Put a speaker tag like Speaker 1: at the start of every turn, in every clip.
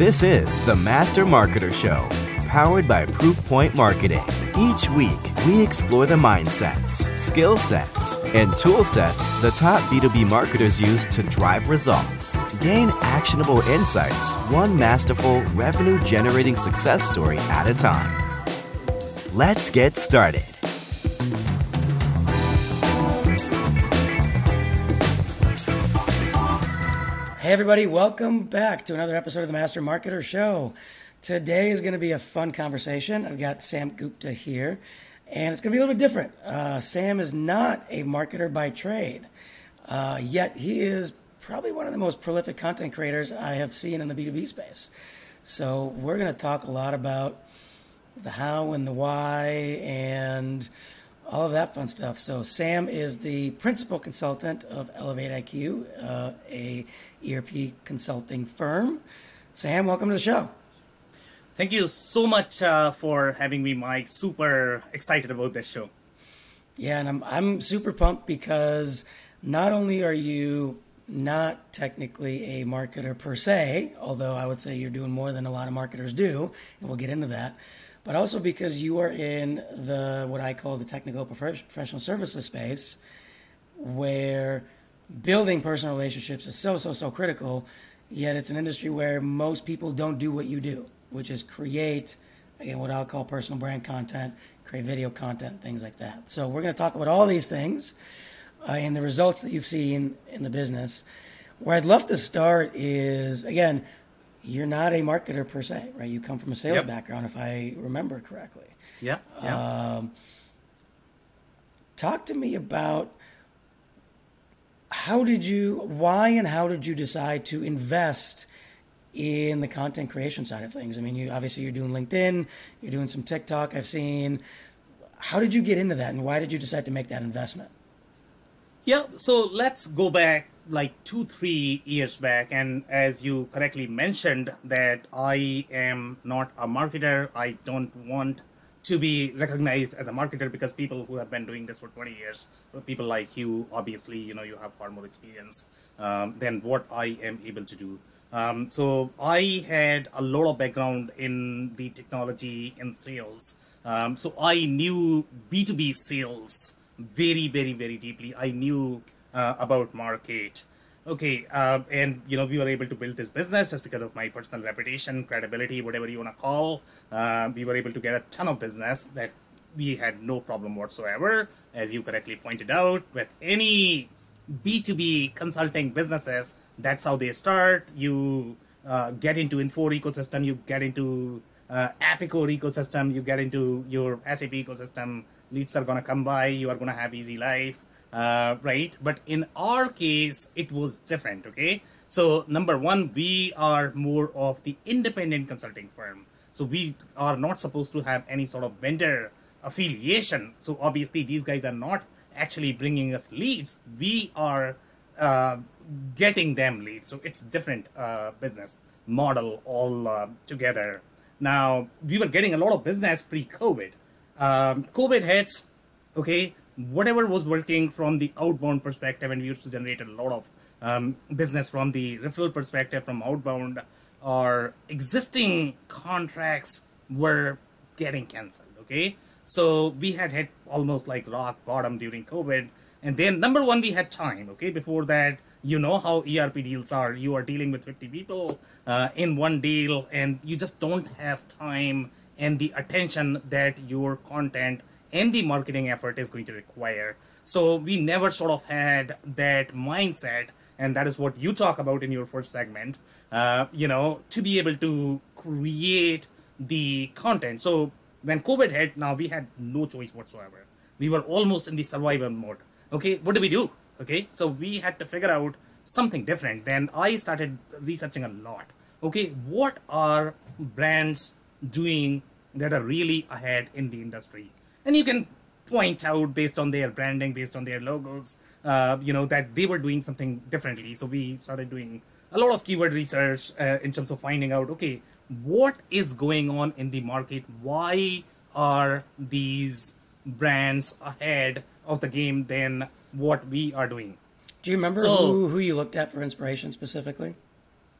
Speaker 1: This is the Master Marketer Show, powered by Proofpoint Marketing. Each week, we explore the mindsets, skill sets, and tool sets the top B2B marketers use to drive results. Gain actionable insights, one masterful, revenue generating success story at a time. Let's get started.
Speaker 2: Everybody, welcome back to another episode of the Master Marketer Show. Today is going to be a fun conversation. I've got Sam Gupta here, and it's going to be a little bit different. Uh, Sam is not a marketer by trade, uh, yet he is probably one of the most prolific content creators I have seen in the B2B space. So, we're going to talk a lot about the how and the why and all of that fun stuff. So Sam is the principal consultant of ElevatIQ, uh, a ERP consulting firm. Sam, welcome to the show.
Speaker 3: Thank you so much uh, for having me, Mike. Super excited about this show.
Speaker 2: Yeah, and I'm I'm super pumped because not only are you not technically a marketer per se, although I would say you're doing more than a lot of marketers do, and we'll get into that but also because you are in the what I call the technical professional services space, where building personal relationships is so so so critical. Yet it's an industry where most people don't do what you do, which is create again what I'll call personal brand content, create video content, things like that. So we're going to talk about all these things uh, and the results that you've seen in the business. Where I'd love to start is again you're not a marketer per se, right? You come from a sales yep. background, if I remember correctly.
Speaker 3: Yeah. Yep. Um,
Speaker 2: talk to me about how did you, why, and how did you decide to invest in the content creation side of things? I mean, you obviously you're doing LinkedIn, you're doing some TikTok. I've seen. How did you get into that, and why did you decide to make that investment?
Speaker 3: Yeah. So let's go back like two three years back and as you correctly mentioned that i am not a marketer. I don't want to be recognized as a marketer because people who have been doing this for 20 years people like you obviously you know you have far more experience um, than what i am able to do. Um, so i had a lot of background in the technology and sales. Um, so i knew b2b sales very very very deeply. I knew uh, about market. Okay, uh, and you know we were able to build this business just because of my personal reputation, credibility, whatever you want to call. Uh, we were able to get a ton of business that we had no problem whatsoever, as you correctly pointed out. With any B2B consulting businesses, that's how they start. You uh, get into Infor ecosystem, you get into uh, Epicor ecosystem, you get into your SAP ecosystem. Leads are gonna come by. You are gonna have easy life uh, right? But in our case, it was different, okay? So, number one, we are more of the independent consulting firm. So, we are not supposed to have any sort of vendor affiliation. So, obviously, these guys are not actually bringing us leads. We are uh, getting them leads. So, it's different uh, business model all uh, together. Now, we were getting a lot of business pre COVID. Um, COVID hits, okay? Whatever was working from the outbound perspective, and we used to generate a lot of um, business from the referral perspective from outbound, our existing contracts were getting canceled. Okay, so we had hit almost like rock bottom during COVID, and then number one, we had time. Okay, before that, you know how ERP deals are. You are dealing with 50 people uh, in one deal, and you just don't have time and the attention that your content and the marketing effort is going to require. So we never sort of had that mindset, and that is what you talk about in your first segment. Uh, you know, to be able to create the content. So when COVID hit, now we had no choice whatsoever. We were almost in the survival mode. Okay, what do we do? Okay, so we had to figure out something different. Then I started researching a lot. Okay, what are brands doing that are really ahead in the industry? And you can point out based on their branding, based on their logos, uh, you know that they were doing something differently. So we started doing a lot of keyword research uh, in terms of finding out, okay, what is going on in the market? Why are these brands ahead of the game than what we are doing?
Speaker 2: Do you remember so, who, who you looked at for inspiration specifically?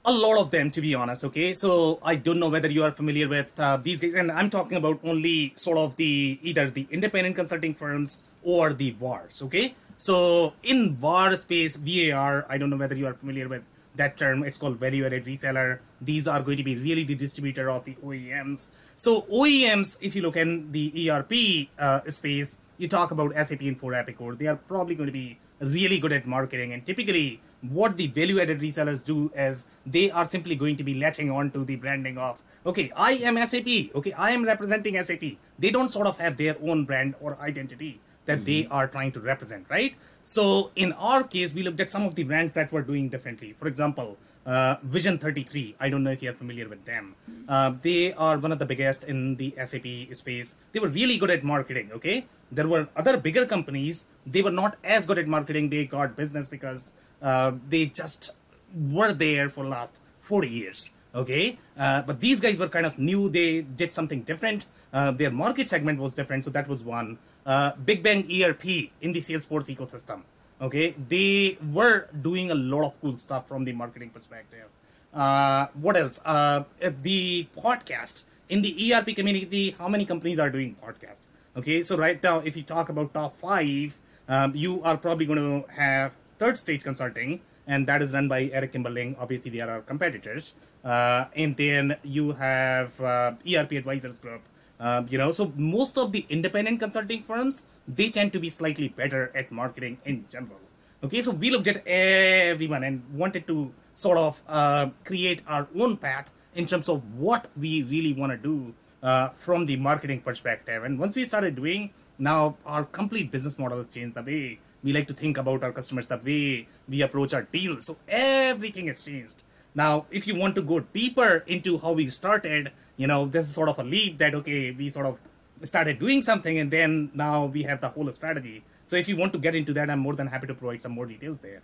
Speaker 3: A lot of them, to be honest. Okay, so I don't know whether you are familiar with uh, these guys, and I'm talking about only sort of the either the independent consulting firms or the VARs. Okay, so in VAR space, VAR, I don't know whether you are familiar with that term. It's called value added reseller. These are going to be really the distributor of the OEMs. So OEMs, if you look in the ERP uh, space, you talk about SAP and Infor Epicor. They are probably going to be really good at marketing and typically what the value added resellers do is they are simply going to be latching on to the branding of okay i am sap okay i am representing sap they don't sort of have their own brand or identity that mm-hmm. they are trying to represent right? So in our case we looked at some of the brands that were doing differently. For example uh, Vision33 i don't know if you're familiar with them. Uh, they are one of the biggest in the sap space. They were really good at marketing okay? There were other bigger companies. They were not as good at marketing. They got business because uh, they just were there for last 40 years okay? Uh, but these guys were kind of new. They did something different. Uh, their market segment was different so that was one. Uh, big bang erp in the salesforce ecosystem okay? They were doing a lot of cool stuff from the marketing perspective. Uh, what else? Uh, the podcast in the erp community how many companies are doing podcast? Okay so right now if you talk about top five um, you are probably going to have third stage consulting, and that is run by Eric Kimberling. Obviously, they are our competitors. Uh, and then you have uh, ERP Advisors Group. Uh, you know, so most of the independent consulting firms they tend to be slightly better at marketing in general. Okay, so we looked at everyone and wanted to sort of uh, create our own path in terms of what we really want to do uh, from the marketing perspective. And once we started doing, now our complete business model has changed the way we like to think about our customers, the way we approach our deals. So everything has changed. Now, if you want to go deeper into how we started, you know, this is sort of a leap that, okay, we sort of started doing something and then now we have the whole strategy. So if you want to get into that, I'm more than happy to provide some more details there.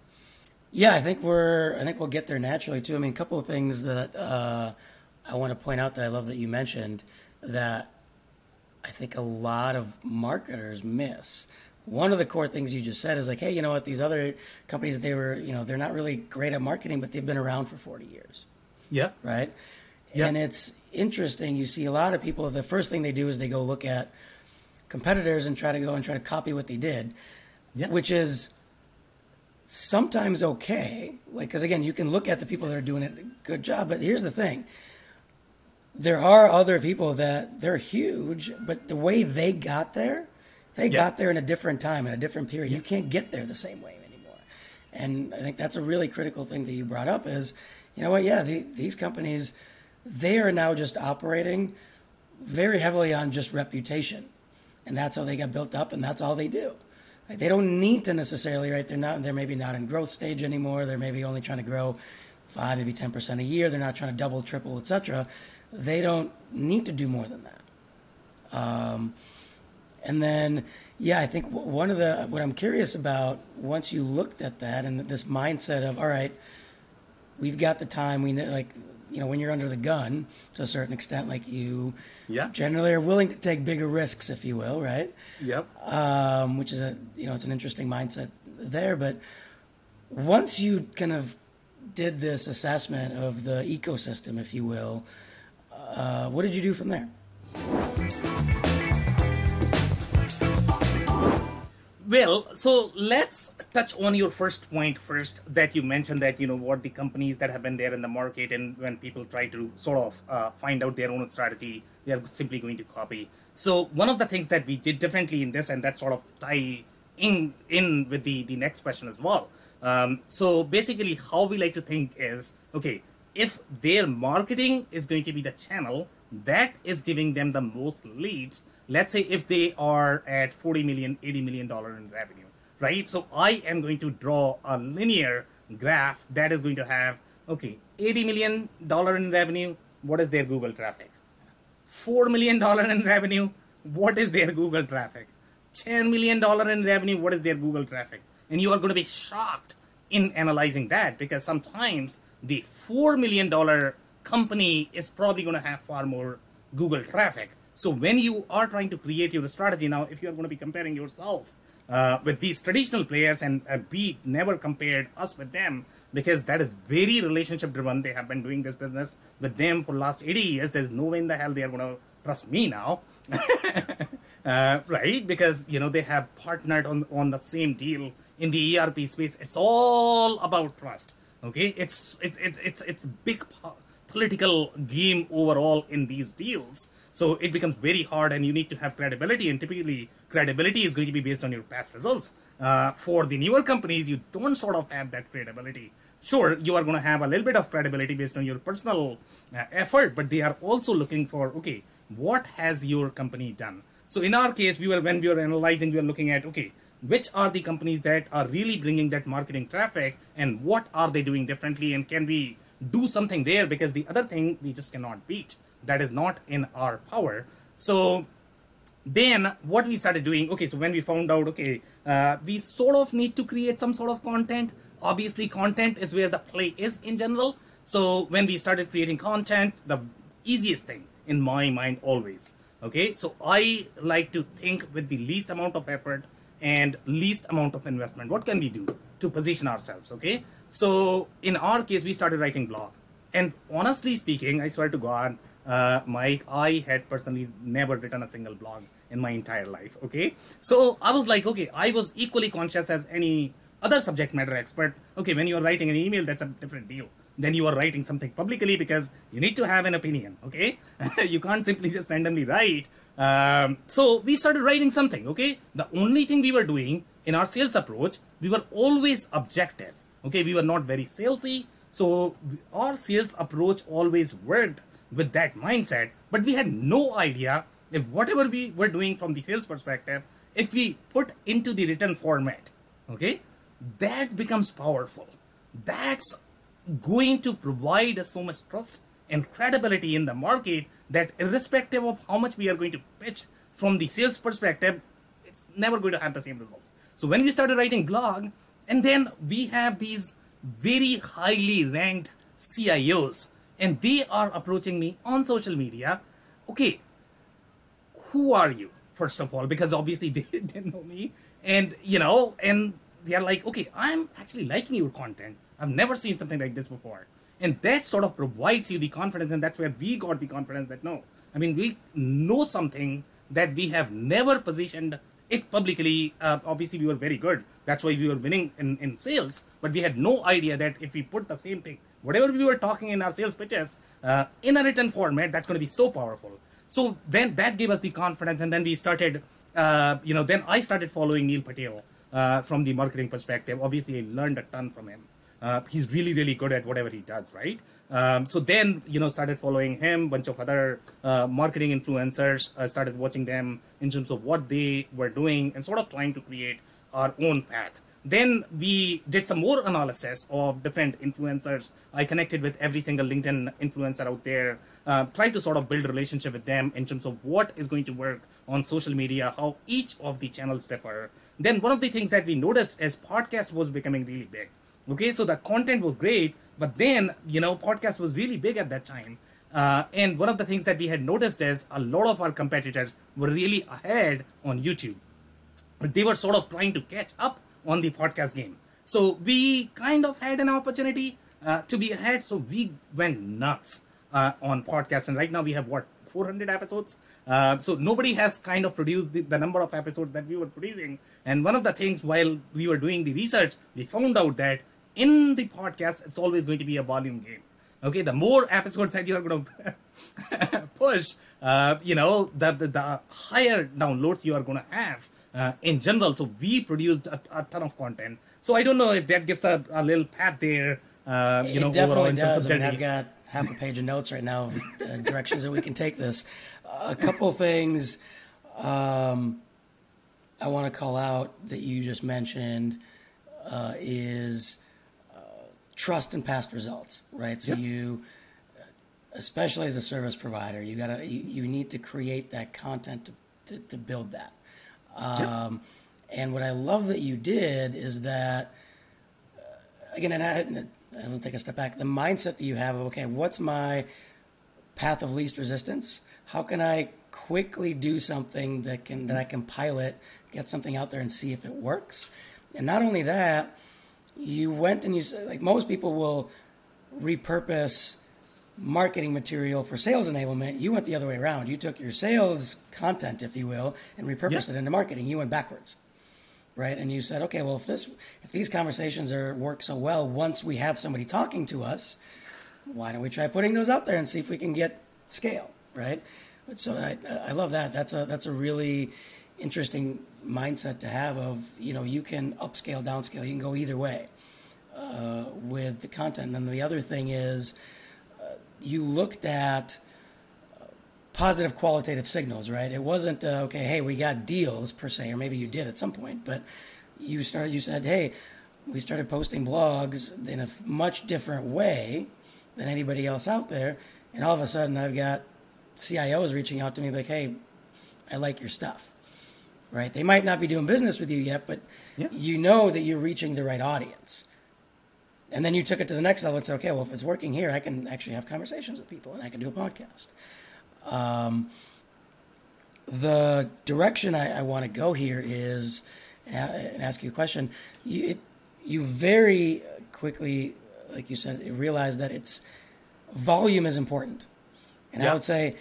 Speaker 2: Yeah, I think we're, I think we'll get there naturally too. I mean, a couple of things that uh, I want to point out that I love that you mentioned that I think a lot of marketers miss one of the core things you just said is like, hey, you know what? These other companies, they were, you know, they're not really great at marketing, but they've been around for 40 years.
Speaker 3: Yeah.
Speaker 2: Right. Yeah. And it's interesting. You see a lot of people, the first thing they do is they go look at competitors and try to go and try to copy what they did, yeah. which is sometimes okay. Like, because again, you can look at the people that are doing it a good job, but here's the thing there are other people that they're huge, but the way they got there, they yeah. got there in a different time, in a different period. You can't get there the same way anymore. And I think that's a really critical thing that you brought up is, you know what? Yeah, the, these companies, they are now just operating very heavily on just reputation, and that's how they got built up, and that's all they do. Right? They don't need to necessarily, right? They're not. They're maybe not in growth stage anymore. They're maybe only trying to grow five, maybe ten percent a year. They're not trying to double, triple, etc. They don't need to do more than that. Um, and then, yeah, I think one of the what I'm curious about once you looked at that and this mindset of all right, we've got the time. We like you know when you're under the gun to a certain extent, like you
Speaker 3: yeah.
Speaker 2: generally are willing to take bigger risks, if you will, right?
Speaker 3: Yep.
Speaker 2: Um, which is a you know it's an interesting mindset there, but once you kind of did this assessment of the ecosystem, if you will, uh, what did you do from there?
Speaker 3: Well, so let's touch on your first point first that you mentioned that you know what the companies that have been there in the market and when people try to sort of uh, find out their own strategy, they are simply going to copy. So one of the things that we did differently in this and that sort of tie in in with the the next question as well. Um, so basically, how we like to think is okay if their marketing is going to be the channel that is giving them the most leads. Let's say if they are at 40 million 80 million dollar in revenue right? So i am going to draw a linear graph that is going to have okay 80 million dollar in revenue what is their google traffic? 4 million dollar in revenue what is their google traffic? 10 million dollar in revenue what is their google traffic? And you are going to be shocked in analyzing that because sometimes the 4 million dollar company is probably going to have far more Google traffic. So when you are trying to create your strategy now, if you are going to be comparing yourself uh, with these traditional players, and uh, we never compared us with them, because that is very relationship driven. They have been doing this business with them for the last 80 years. There's no way in the hell they are going to trust me now. uh, right? Because, you know, they have partnered on, on the same deal in the ERP space. It's all about trust. Okay. It's, it's, it's, it's, it's big po- political game overall in these deals. So it becomes very hard and you need to have credibility. And typically credibility is going to be based on your past results. Uh, for the newer companies, you don't sort of have that credibility sure you are going to have a little bit of credibility based on your personal uh, effort but they are also looking for okay what has your company done so in our case we were when we were analyzing we were looking at okay which are the companies that are really bringing that marketing traffic and what are they doing differently and can we do something there because the other thing we just cannot beat that is not in our power. So then what we started doing okay so when we found out okay uh, we sort of need to create some sort of content. Obviously content is where the play is in general. So when we started creating content the easiest thing in my mind always okay? So i like to think with the least amount of effort and least amount of investment. What can we do to position ourselves okay? So in our case we started writing blog. And honestly speaking i swear to god uh, mike i had personally never written a single blog in my entire life okay? So i was like okay i was equally conscious as any other subject matter expert. Okay when you're writing an email that's a different deal then you are writing something publicly because you need to have an opinion okay? You can't simply just randomly write. Um, so we started writing something okay? The only thing we were doing in our sales approach we were always objective okay? We were not very salesy. So our sales approach always worked with that mindset but we had no idea if whatever we were doing from the sales perspective if we put into the written format okay? That becomes powerful. That's going to provide us so much trust and credibility in the market that irrespective of how much we are going to pitch from the sales perspective, it's never going to have the same results. So when we started writing blog, and then we have these very highly ranked CIOs, and they are approaching me on social media. Okay, who are you? First of all, because obviously they didn't know me, and you know, and they are like, okay, I'm actually liking your content I've never seen something like this before. And that sort of provides you the confidence, and that's where we got the confidence that no, I mean, we know something that we have never positioned it publicly. Uh, obviously, we were very good. That's why we were winning in, in sales, but we had no idea that if we put the same thing, whatever we were talking in our sales pitches, uh, in a written format, that's going to be so powerful. So then that gave us the confidence, and then we started, uh, you know, then I started following Neil Patel uh, from the marketing perspective. Obviously, I learned a ton from him. Uh, he's really really good at whatever he does right? Um, so then you know started following him. Bunch of other uh, marketing influencers uh, started watching them in terms of what they were doing and sort of trying to create our own path. Then we did some more analysis of different influencers. I connected with every single linkedin influencer out there uh, trying to sort of build relationship with them in terms of what is going to work on social media how each of the channels differ. Then one of the things that we noticed as podcast was becoming really big Okay, so the content was great, but then you know, podcast was really big at that time. Uh, and one of the things that we had noticed is a lot of our competitors were really ahead on YouTube, but they were sort of trying to catch up on the podcast game. So we kind of had an opportunity uh, to be ahead. So we went nuts uh, on podcasts, and right now we have what 400 episodes. Uh, so nobody has kind of produced the, the, number of episodes that we were producing. And one of the things while we were doing the research, we found out that in the podcast, it's always going to be a volume game. Okay, the more episodes that you're going to push, uh, you know, the, the, the higher downloads you are going to have uh, in general. So we produced a, a, ton of content. So I don't know if that gives a, a little path there. Uh, you
Speaker 2: it
Speaker 3: know,
Speaker 2: definitely does. I mean, I've got half a page of notes right now of directions that we can take this. a couple things um, I want to call out that you just mentioned uh, is trust in past results, right? So yep. you, especially as a service provider, you gotta you, you need to create that content to to, to build that. Um, yep. And what I love that you did is that uh, again, and I, I'll take a step back. The mindset that you have of okay, what's my path of least resistance? How can I quickly do something that can that I can pilot, get something out there and see if it works? And not only that, you went and you said like most people will repurpose marketing material for sales enablement. You went the other way around. You took your sales content, if you will, and repurposed it into marketing. You went backwards. Right. And you said, okay, well if this if these conversations are work so well once we have somebody talking to us, why don't we try putting those out there and see if we can get scale, right? So I, I love that. That's a that's a really interesting mindset to have. Of you know you can upscale, downscale. You can go either way uh, with the content. And then the other thing is uh, you looked at uh, positive qualitative signals, right? It wasn't uh, okay. Hey, we got deals per se, or maybe you did at some point, but you started. You said, hey, we started posting blogs in a much different way than anybody else out there, and all of a sudden I've got CIOs reaching out to me like, "Hey, I like your stuff." Right? They might not be doing business with you yet, but yeah. you know that you're reaching the right audience. And then you took it to the next level and said, "Okay, well, if it's working here, I can actually have conversations with people, and I can do a podcast." Um, the direction I, I want to go here is, and ask you a question. You, it, you very quickly, like you said, realize that it's volume is important and yep. I would say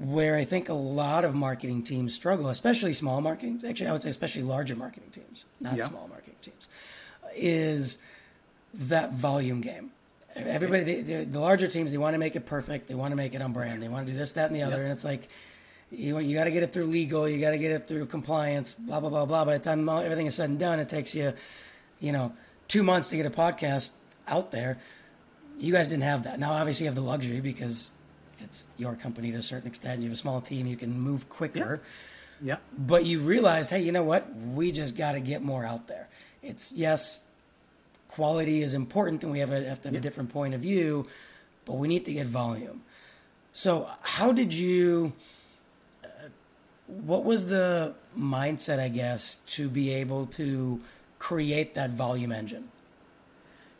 Speaker 2: where I think a lot of marketing teams struggle, especially small marketing, actually I would say especially larger marketing teams, not yep. small marketing teams, is that volume game. Everybody, they, they, the larger teams, they want to make it perfect. They want to make it on brand. They want to do this, that, and the other. Yep. And it's like, you, you got to get it through legal. You got to get it through compliance. Blah blah blah blah. By the time everything is said and done, it takes you, you know, two months to get a podcast out there. You guys didn't have that. Now, obviously, you have the luxury because it's your company to a certain extent. You have a small team, you can move quicker.
Speaker 3: Yeah. yeah.
Speaker 2: But you realized, hey, you know what? We just got to get more out there. It's yes, quality is important, and we have, a, have to have yeah. a different point of view, but we need to get volume. So, how did you? Uh, what was the mindset, I guess, to be able to create that volume engine?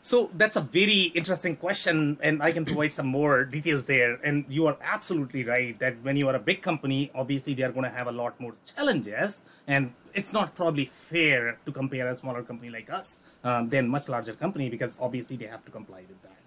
Speaker 3: So that's a very interesting question, and I can provide some more details there. And you are absolutely right that when you are a big company, obviously they are going to have a lot more challenges, and it's not probably fair to compare a smaller company like us um, than much larger company because obviously they have to comply with that.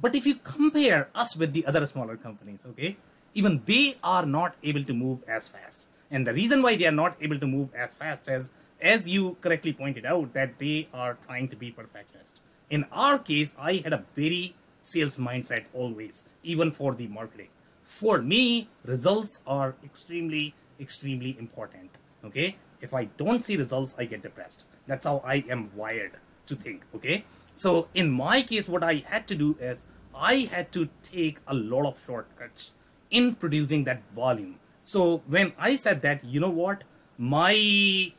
Speaker 3: But if you compare us with the other smaller companies, okay, even they are not able to move as fast. And the reason why they are not able to move as fast as, as you correctly pointed out, that they are trying to be perfectionist in our case, I had a very sales mindset always, even for the marketing. For me, results are extremely, extremely important. Okay. If I don't see results, I get depressed. That's how I am wired to think. Okay. So in my case, what I had to do is I had to take a lot of shortcuts in producing that volume. So when I said that, you know what, my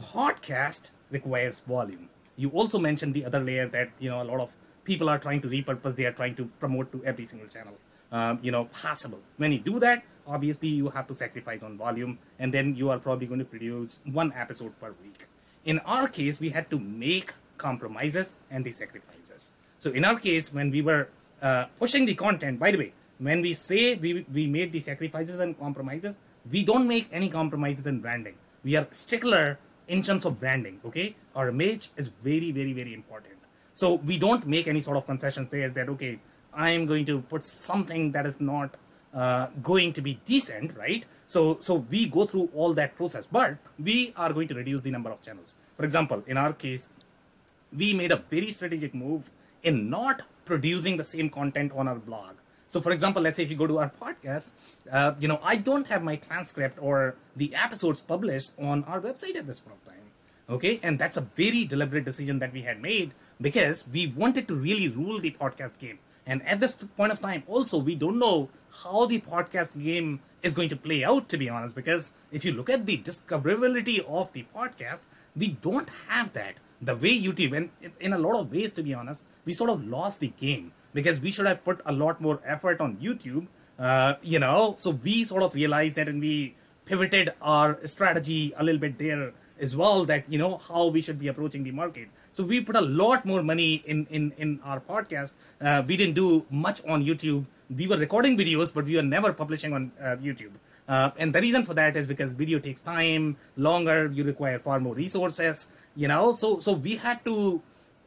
Speaker 3: podcast requires volume you also mentioned the other layer that you know a lot of people are trying to repurpose they are trying to promote to every single channel. Um, you know possible. When you do that obviously you have to sacrifice on volume and then you are probably going to produce one episode per week. In our case we had to make compromises and the sacrifices. So in our case when we were uh, pushing the content by the way when we say we, we made the sacrifices and compromises we don't make any compromises in branding. We are stickler in terms of branding okay? Our image is very very very important. So we don't make any sort of concessions there that okay i am going to put something that is not uh, going to be decent right? So so we go through all that process but we are going to reduce the number of channels. For example in our case we made a very strategic move in not producing the same content on our blog so, for example, let's say if you go to our podcast, uh, you know, I don't have my transcript or the episodes published on our website at this point of time. Okay, and that's a very deliberate decision that we had made because we wanted to really rule the podcast game. And at this point of time, also, we don't know how the podcast game is going to play out, to be honest, because if you look at the discoverability of the podcast, we don't have that. The way YouTube, and in a lot of ways, to be honest, we sort of lost the game because we should have put a lot more effort on YouTube. Uh, you know, so we sort of realized that and we pivoted our strategy a little bit there as well that you know how we should be approaching the market. So we put a lot more money in in in our podcast. Uh, we didn't do much on youtube. We were recording videos but we were never publishing on uh, youtube. Uh, and the reason for that is because video takes time longer you require far more resources you know. So so we had to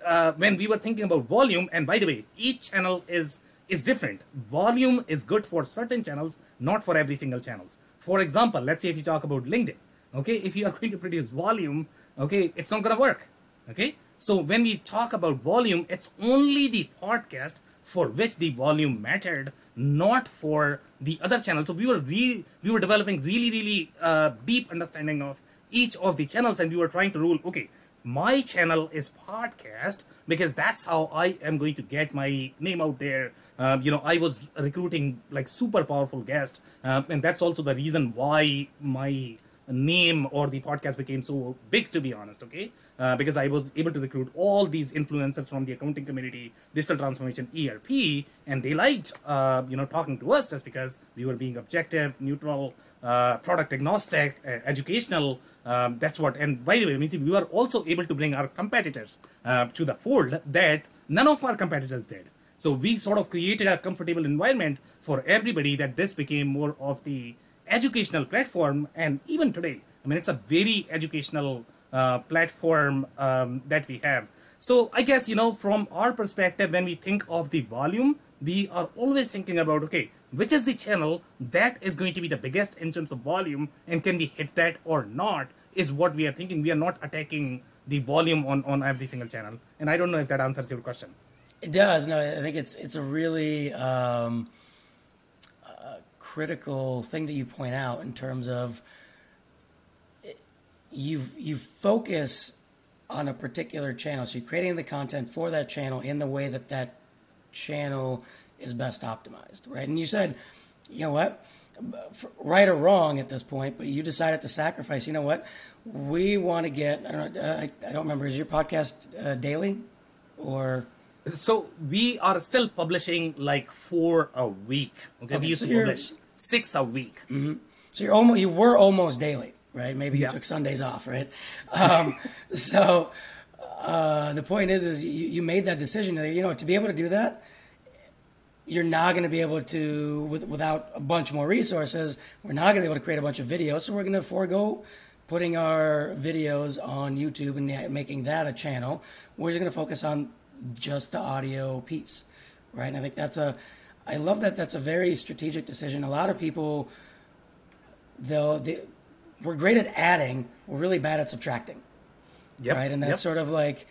Speaker 3: uh, when we were thinking about volume, and by the way, each channel is is different. Volume is good for certain channels, not for every single channels. For example, let's say if you talk about LinkedIn, okay, if you are going to produce volume, okay, it's not to work. Okay, so when we talk about volume, it's only the podcast for which the volume mattered, not for the other channels. So we were really we were developing really really uh, deep understanding of each of the channels, and we were trying to rule. Okay, my channel is podcast because that's how I am going to get my name out there. Um, you know, I was recruiting like super powerful guests, um, and that's also the reason why my name or the podcast became so big to be honest okay? Uh, because i was able to recruit all these influencers from the accounting community digital transformation erp and they liked uh, you know talking to us just because we were being objective neutral uh, product agnostic uh, educational um, that's what. And by the way we were also able to bring our competitors uh, to the fold that none of our competitors did. So we sort of created a comfortable environment for everybody that this became more of the educational platform and even today i mean it's a very educational uh, platform um, that we have. So i guess you know from our perspective when we think of the volume we are always thinking about okay which is the channel that is going to be the biggest in terms of volume and can we hit that or not is what we are thinking. We are not attacking the volume on on every single channel. And i don't know if that answers your question.
Speaker 2: It does. No i think it's it's a really um critical thing that you point out in terms of you you focus on a particular channel. So you're creating the content for that channel in the way that that channel is best optimized, right? And you said, you know what, right or wrong at this point, but you decided to sacrifice. You know what, we want to get. I don't know. I, I don't remember. Is your podcast uh, daily, or
Speaker 3: so we are still publishing like four a week. Okay, okay we used so to publish six a week.
Speaker 2: Mm-hmm. So you're almost you were almost daily, right? Maybe you yeah. took Sundays off, right? Um, so uh, the point is, is you, you made that decision. You know, to be able to do that, you're not going to be able to with, without a bunch more resources. We're not going to be able to create a bunch of videos, so we're going to forego putting our videos on YouTube and making that a channel. We're just going to focus on just the audio piece, right? And I think that's a I love that. That's a very strategic decision. A lot of people, though, they, we're great at adding. We're really bad at subtracting. Yep. Right, and that's yep. sort of like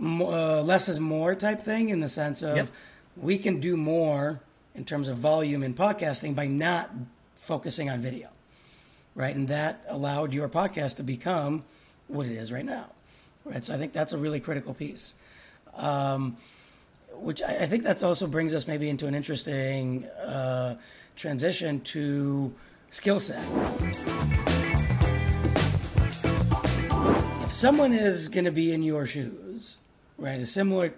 Speaker 2: uh, less is more type thing in the sense of yep. we can do more in terms of volume in podcasting by not focusing on video, right? And that allowed your podcast to become what it is right now, right? So I think that's a really critical piece. Um, which I, I, think that's also brings us maybe into an interesting uh, transition to skill set. If someone is going to be in your shoes, right, a similar,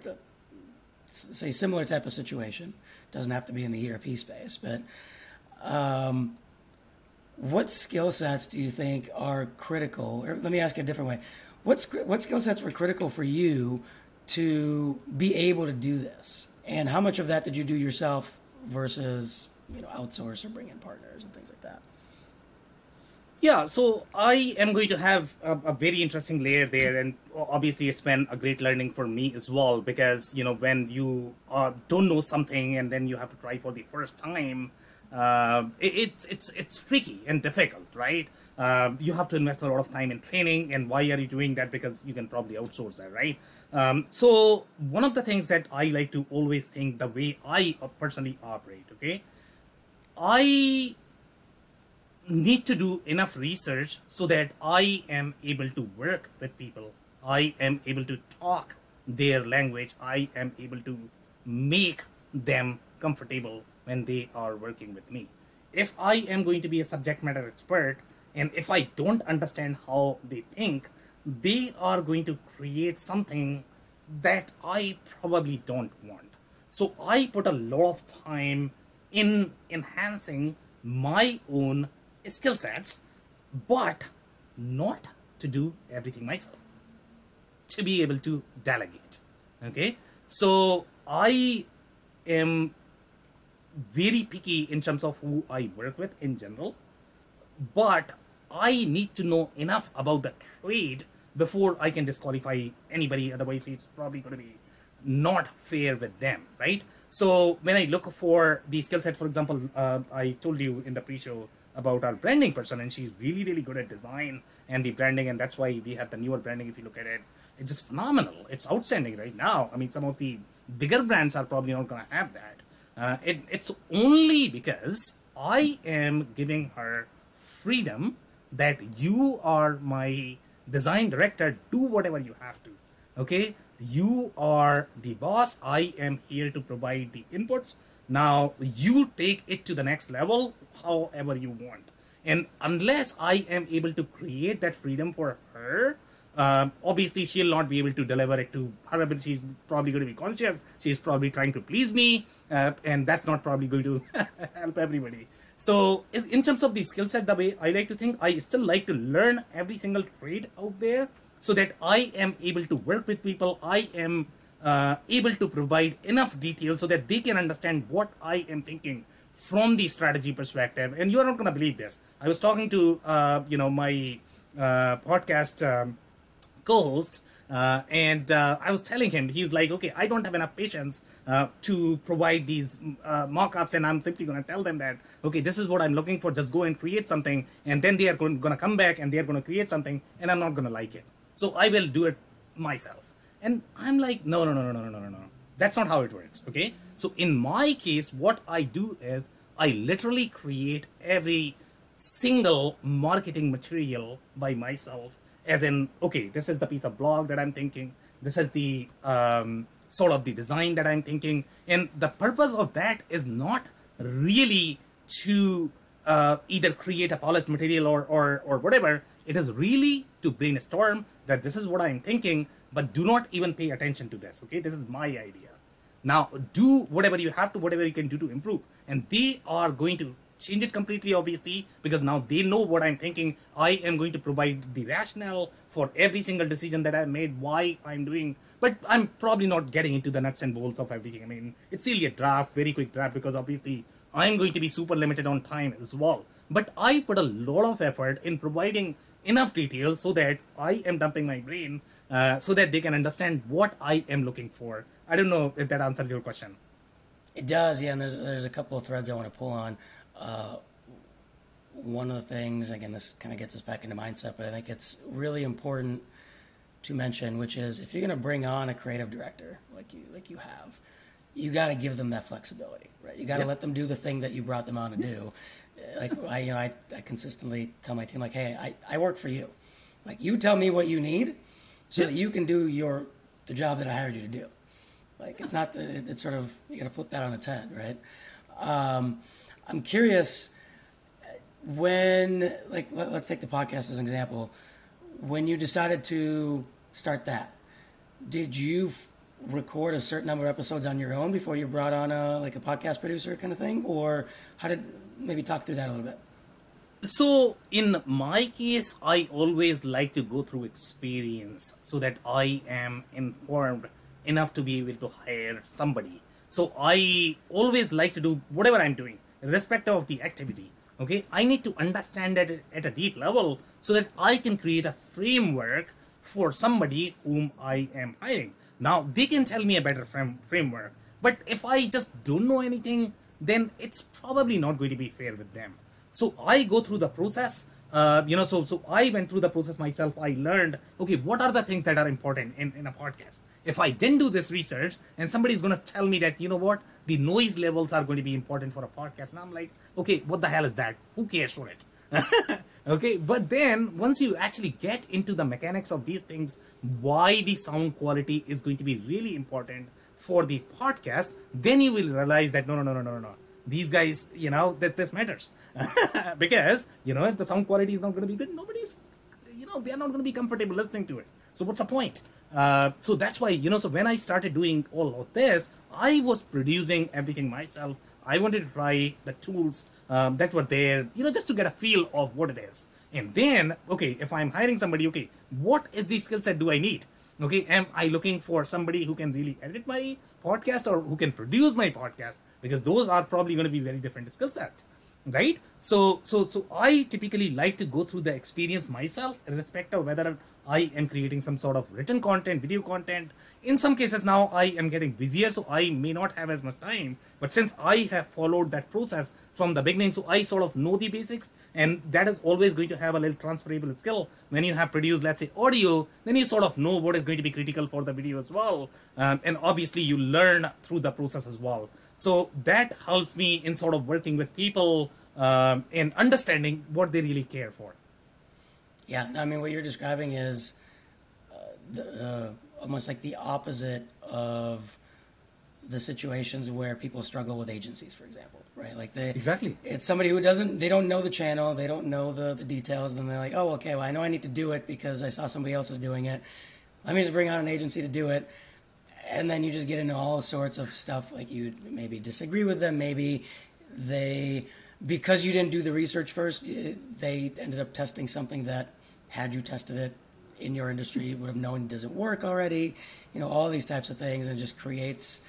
Speaker 2: say, similar type of situation, doesn't have to be in the ERP space, but um, what skill sets do you think are critical? Or let me ask you a different way. What skill sets were critical for you to be able to do this? And how much of that did you do yourself versus you know outsource or bring in partners and things like that?
Speaker 3: Yeah, so I am going to have a, a, very interesting layer there, and obviously it's been a great learning for me as well because you know when you uh, don't know something and then you have to try for the first time, uh, it, it's it's it's tricky and difficult, right? Uh, you have to invest a lot of time in training, and why are you doing that? Because you can probably outsource that, right? Um, so one of the things that I like to always think the way I personally operate, okay, I need to do enough research so that I am able to work with people. I am able to talk their language. I am able to make them comfortable when they are working with me. If I am going to be a subject matter expert and if I don't understand how they think, they are going to create something that I probably don't want. So I put a lot of time in enhancing my own skill sets, but not to do everything myself. To be able to delegate. Okay? So I am very picky in terms of who I work with in general, but I need to know enough about the trade before I can disqualify anybody. Otherwise, it's probably going to be not fair with them, right? So when I look for the skill set, for example, uh, I told you in the pre-show about our branding person, and she's really, really good at design and the branding, and that's why we have the newer branding. If you look at it, it's just phenomenal. It's outstanding right now. I mean, some of the bigger brands are probably not going to have that. Uh, it, it's only because I am giving her freedom that you are my design director. Do whatever you have to. Okay, you are the boss. I am here to provide the inputs. Now you take it to the next level, however you want. And unless I am able to create that freedom for her, um, obviously she'll not be able to deliver it to her but she's probably going to be conscious she's probably trying to please me uh, and that's not probably going to help everybody so in terms of the skill set the way i like to think i still like to learn every single trade out there so that i am able to work with people. I am uh, able to provide enough details so that they can understand what i am thinking from the strategy perspective. And you are not going to believe this. I was talking to uh, you know my uh, podcast um, co-host uh, and uh, I was telling him, he's like, okay, I don't have enough patience uh, to provide these uh, mock-ups, and I'm simply going to tell them that, okay, this is what I'm looking for. Just go and create something, and then they are going, to come back and they are going to create something, and I'm not going to like it. So I will do it myself. And I'm like, no, no, no, no, no, no, no, no. That's not how it works. Okay. So in my case, what I do is I literally create every single marketing material by myself as in okay this is the piece of blog that i'm thinking. This is the um, sort of the design that i'm thinking. And the purpose of that is not really to uh, either create a polished material or, or or whatever. It is really to brainstorm that this is what i'm thinking but do not even pay attention to this okay? This is my idea. Now do whatever you have to whatever you can do to improve. And they are going to change it completely, obviously, because now they know what I'm thinking. I am going to provide the rationale for every single decision that I've made, why I'm doing. But I'm probably not getting into the nuts and bolts of everything. I mean, it's really a draft, very quick draft, because obviously I'm going to be super limited on time as well. But I put a lot of effort in providing enough details so that I am dumping my brain uh, so that they can understand what I am looking for. I don't know if that answers your question.
Speaker 2: It does, yeah. And there's there's a couple of threads I want to pull on. Uh, one of the things, again, this kind of gets us back into mindset, but I think it's really important to mention, which is if you're going to bring on a creative director like you like you have, you got to give them that flexibility, right? You got to let them do the thing that you brought them on to do. Like I, you know, I, I consistently tell my team, like, hey, I, I work for you. Like you tell me what you need, so that you can do your the job that I hired you to do. Like it's not the it's sort of you got to flip that on its head, right? Um, I'm curious when, like, let, us take the podcast as an example. When you decided to start that, did you f- record a certain number of episodes on your own before you brought on a like a podcast producer kind of thing, or how did maybe talk through that a little bit?
Speaker 3: So in my case, I always like to go through experience so that I am informed enough to be able to hire somebody. So I always like to do whatever I'm doing irrespective of the activity. Okay, I need to understand it at a deep level so that I can create a framework for somebody whom I am hiring. Now they can tell me a better frame, framework, but if I just don't know anything, then it's probably not going to be fair with them. So I go through the process. Uh, you know, so so I went through the process myself. I learned okay, what are the things that are important in, in a podcast? If I didn't do this research and somebody's going to tell me that, you know what, the noise levels are going to be important for a podcast. And I'm like, okay, what the hell is that? Who cares for it? okay, but then once you actually get into the mechanics of these things, why the sound quality is going to be really important for the podcast, then you will realize that no, no, no, no, no, no. These guys, you know, that this matters because you know if the sound quality is not going to be good, nobody's, you know, they are not going to be comfortable listening to it. So what's the point? Uh, so that's why you know. So when I started doing all of this, I was producing everything myself. I wanted to try the tools um, that were there, you know, just to get a feel of what it is. And then, okay, if I'm hiring somebody, okay, what is the skill set do I need? Okay, am I looking for somebody who can really edit my podcast or who can produce my podcast? Because those are probably going to be very different skill sets right so so so i typically like to go through the experience myself irrespective of whether I am creating some sort of written content, video content. In some cases now I am getting busier, so I may not have as much time. But since I have followed that process from the beginning, so I sort of know the basics, and that is always going to have a little transferable skill. When you have produced, let's say, audio, then you sort of know what is going to be critical for the video as well. Um, and obviously, you learn through the process as well. So that helped me in sort of working with people um, and understanding what they really care for.
Speaker 2: Yeah, I mean, what you're describing is uh, the, uh, almost like the opposite of the situations where people struggle with agencies, for example, right? Like they
Speaker 3: exactly.
Speaker 2: It's somebody who doesn't, they don't know the channel, they don't know the the details, and they're like, oh, okay, well, I know I need to do it because I saw somebody else is doing it. Let me just bring out an agency to do it, and then you just get into all sorts of stuff. Like you maybe disagree with them, maybe they because you didn't do the research first, they ended up testing something that had you tested it in your industry, would have known it doesn't work already. You know, all these types of things, and it just creates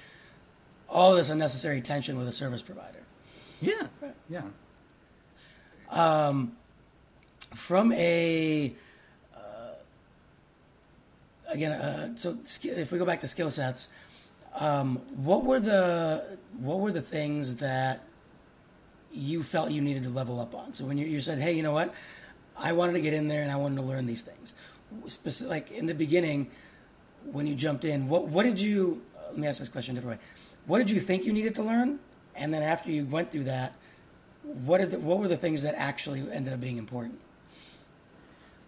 Speaker 2: all this unnecessary tension with a service provider.
Speaker 3: Yeah, yeah.
Speaker 2: Um, from a again, uh, so if we go back to skill sets, um, what were the what were the things that you felt you needed to level up on? So when you, you said, "Hey, you know what? I wanted to get in there and I wanted to learn these things." Specific, like in the beginning, when you jumped in, what what did you? Let me ask this question a different way. What did you think you needed to learn? And then after you went through that, what did the, what were the things that actually ended up being important?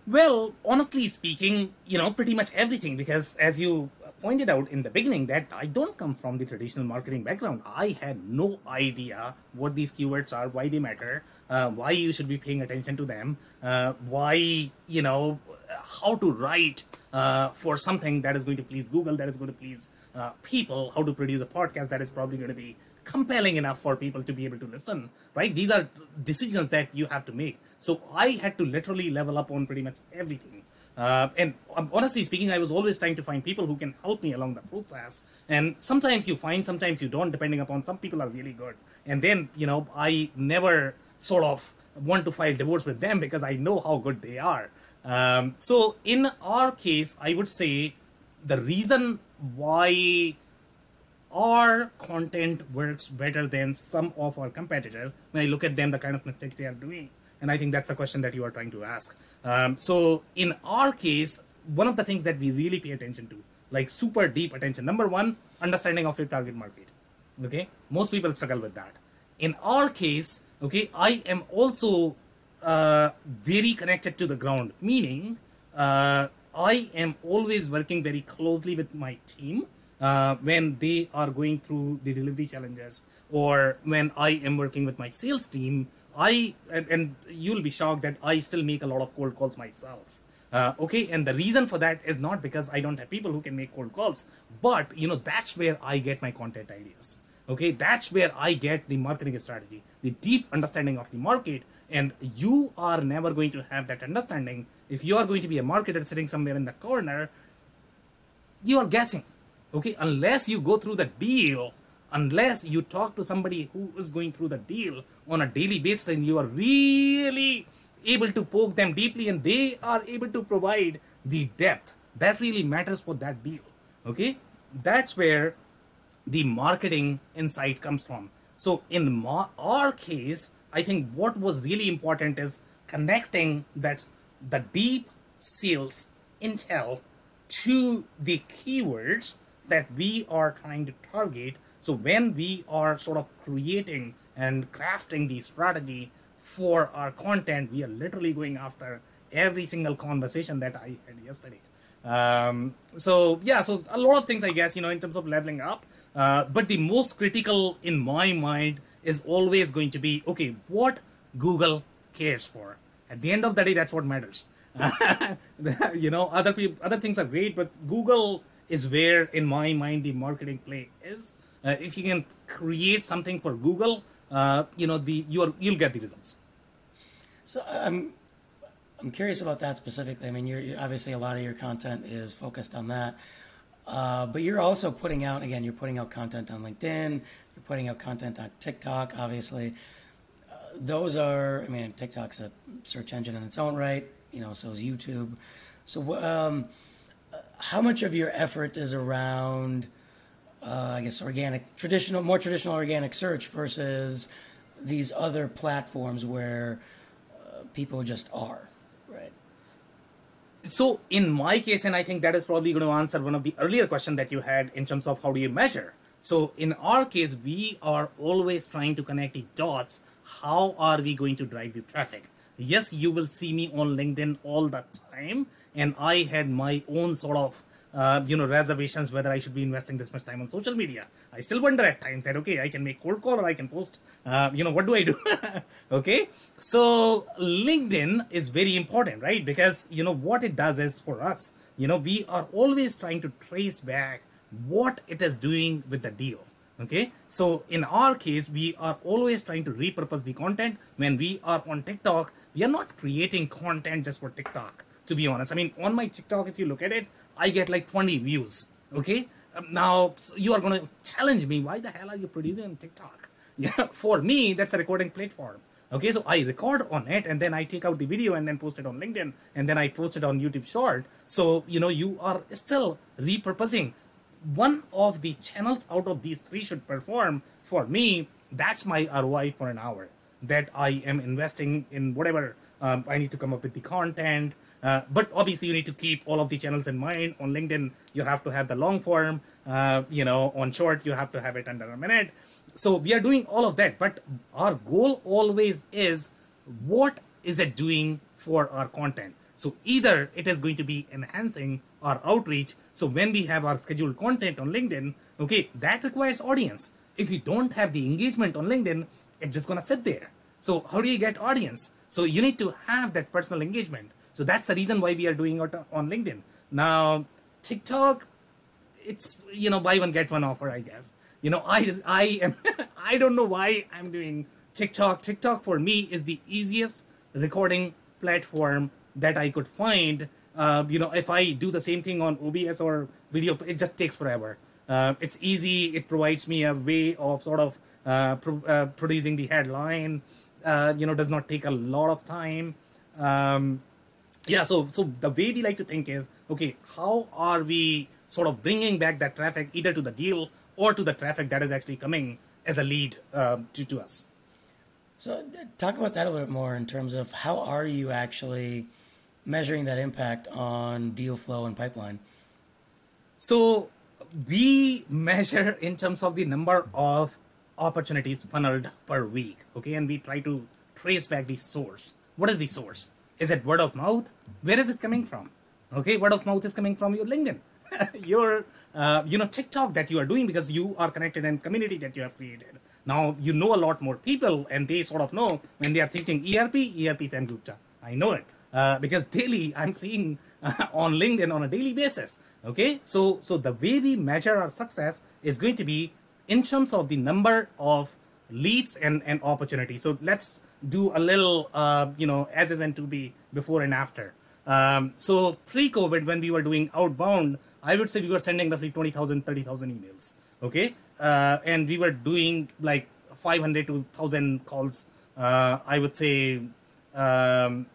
Speaker 3: Well, honestly speaking, you know, pretty much everything because as you pointed out in the beginning that I don't come from the traditional marketing background. I had no idea what these keywords are, why they matter, uh, why you should be paying attention to them, uh, why, you know, how to write uh, for something that is going to please Google, that is going to please uh, people, how to produce a podcast that is probably going to be compelling enough for people to be able to listen, right? These are decisions that you have to make. So I had to literally level up on pretty much everything. Uh, and um, honestly speaking, I was always trying to find people who can help me along the process. And sometimes you find, sometimes you don't, depending upon some people are really good. And then, you know, I never sort of want to file divorce with them because I know how good they are. Um, so in our case, I would say the reason why our content works better than some of our competitors when I look at them, the kind of mistakes they are doing. And I think that's a question that you are trying to ask. Um, so in our case, one of the things that we really pay attention to, like super deep attention, number one, understanding of your target market. Okay, most people struggle with that. In our case, okay, I am also uh, very connected to the ground, meaning uh, I am always working very closely with my team uh, when they are going through the delivery challenges or when I am working with my sales team. I and, you'll be shocked that I still make a lot of cold calls myself. Uh, okay, and the reason for that is not because I don't have people who can make cold calls, but you know that's where I get my content ideas. Okay, that's where I get the marketing strategy, the deep understanding of the market, and you are never going to have that understanding. If you are going to be a marketer sitting somewhere in the corner. You are guessing okay? Unless you go through the deal unless you talk to somebody who is going through the deal on a daily basis and you are really able to poke them deeply and they are able to provide the depth that really matters for that deal okay? That's where the marketing insight comes from. So in our case i think what was really important is connecting that the deep sales intel to the keywords that we are trying to target. So when we are sort of creating and crafting the strategy for our content, we are literally going after every single conversation that I had yesterday. Um, so yeah, so a lot of things I guess you know in terms of leveling up. Uh, but the most critical in my mind is always going to be okay, what Google cares for. At the end of the day, that's what matters. you know, other people, other things are great, but Google is where, in my mind, the marketing play is. Uh, if you can create something for Google, uh, you know, the you're you'll get the results.
Speaker 2: So I'm I'm curious about that specifically. I mean, you're, you're obviously a lot of your content is focused on that, uh, but you're also putting out again. You're putting out content on LinkedIn. You're putting out content on TikTok. Obviously, uh, those are. I mean, TikTok's a search engine in its own right. You know, so is YouTube. So, um, how much of your effort is around, uh, I guess, organic, traditional, more traditional organic search versus these other platforms where uh, people just are, right?
Speaker 3: So, in my case, and I think that is probably going to answer one of the earlier questions that you had in terms of how do you measure. So, in our case, we are always trying to connect the dots. How are we going to drive the traffic? Yes, you will see me on LinkedIn all the time, and I had my own sort of uh, you know reservations whether I should be investing this much time on social media. I still wonder at times that okay, I can make cold call or I can post. Uh, you know what do I do? okay, so LinkedIn is very important, right? Because you know what it does is for us, you know, we are always trying to trace back what it is doing with the deal. Okay, so in our case, we are always trying to repurpose the content. When we are on TikTok, we are not creating content just for TikTok to be honest. I mean, on my TikTok, if you look at it, I get like 20 views. Okay. Um, now you are going to challenge me. Why the hell are you producing on TikTok? Yeah. For me, that's a recording platform. Okay. So I record on it and then I take out the video and then post it on LinkedIn and then I post it on YouTube Short. So, you know, you are still repurposing. One of the channels out of these three should perform. For me, that's my ROI for an hour that I am investing in whatever um, I need to come up with the content, uh, but obviously, you need to keep all of the channels in mind. On LinkedIn, you have to have the long form. Uh, you know, on short, you have to have it under a minute. So we are doing all of that. But our goal always is what is it doing for our content? So either it is going to be enhancing our outreach. So when we have our scheduled content on LinkedIn, okay, that requires audience. If you don't have the engagement on LinkedIn, it's just gonna sit there. So how do you get audience? So you need to have that personal engagement. So that's the reason why we are doing it on LinkedIn. Now, TikTok, it's you know buy one get one offer, I guess. You know, I I am I don't know why I'm doing TikTok. TikTok for me is the easiest recording platform that I could find. Uh, you know, if I do the same thing on OBS or video, it just takes forever. Uh, it's easy. It provides me a way of sort of uh, pro- uh, producing the headline. Uh, you know, does not take a lot of time. Um, yeah so so the way we like to think is okay how are we sort of bringing back that traffic either to the deal or to the traffic that is actually coming as a lead um, to, to us
Speaker 2: so talk about that a little bit more in terms of how are you actually measuring that impact on deal flow and pipeline
Speaker 3: so we measure in terms of the number of opportunities funneled per week okay and we try to trace back the source what is the source is it word of mouth? Where is it coming from? Okay, word of mouth is coming from your LinkedIn, your uh, you know TikTok that you are doing because you are connected and community that you have created. Now you know a lot more people, and they sort of know when they are thinking ERP, ERP Sam Gupta. I know it uh, because daily I'm seeing uh, on LinkedIn on a daily basis. Okay, so so the way we measure our success is going to be in terms of the number of leads and and opportunities. So let's do a little, uh, you know, as is and to be before and after. Um, so pre-COVID, when we were doing outbound, I would say we were sending roughly 20,000, 30,000 emails. Okay. Uh, and we were doing like 500 to 1,000 calls, uh, I would say, um,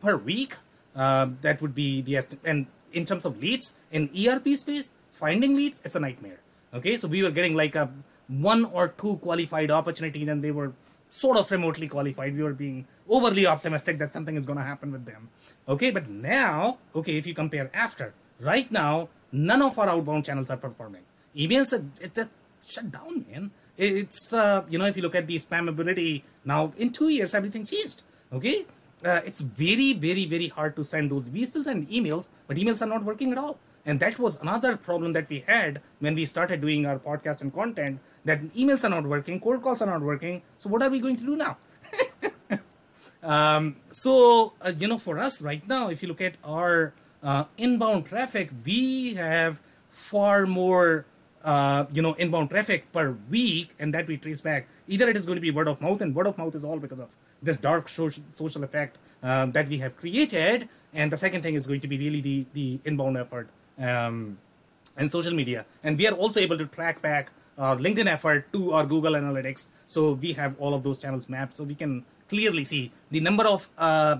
Speaker 3: per week. Uh, that would be the estimate. And in terms of leads, in ERP space, finding leads, it's a nightmare. Okay. So we were getting like a one or two qualified opportunities and they were sort of remotely qualified. We were being overly optimistic that something is going to happen with them. Okay, but now, okay, if you compare after, right now, none of our outbound channels are performing. Emails, it's just shut down, man. It's, uh, you know, if you look at the spammability now, in two years, everything changed. Okay, uh, it's very, very, very hard to send those. We send emails, but emails are not working at all. And that was another problem that we had when we started doing our podcast and content that emails are not working, cold calls are not working. So, what are we going to do now? um, so, uh, you know, for us right now, if you look at our uh, inbound traffic, we have far more. Uh, you know, inbound traffic per week, and that we trace back. Either it is going to be word of mouth, and word of mouth is all because of this dark social, effect um, that we have created. And the second thing is going to be really the the inbound effort um, and social media. And we are also able to track back our LinkedIn effort to our Google Analytics. So we have all of those channels mapped, so we can clearly see the number of uh,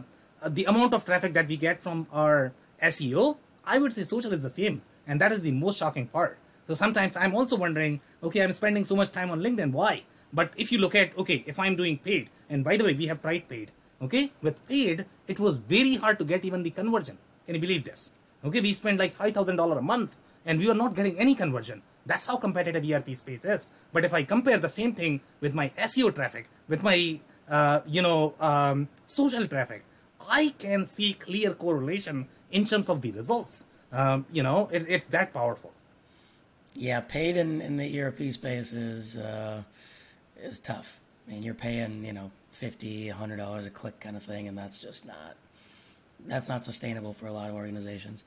Speaker 3: the amount of traffic that we get from our SEO, I would say social is the same. And that is the most shocking part. So sometimes I'm also wondering, okay, I'm spending so much time on LinkedIn. Why? But if you look at, okay, if I'm doing paid, and by the way, we have tried paid, okay? With paid, it was very hard to get even the conversion. Can you believe this? Okay, we spend like $5,000 a month and we are not getting any conversion. That's how competitive ERP space is. But if I compare the same thing with my SEO traffic, with my, uh, you know, um, social traffic, I can see clear correlation in terms of the results. Um, you know, it, it's that powerful.
Speaker 2: Yeah, paid in, in the ERP space is uh, is tough. I mean, you're paying you know fifty, hundred dollars a click kind of thing, and that's just not that's not sustainable for a lot of organizations.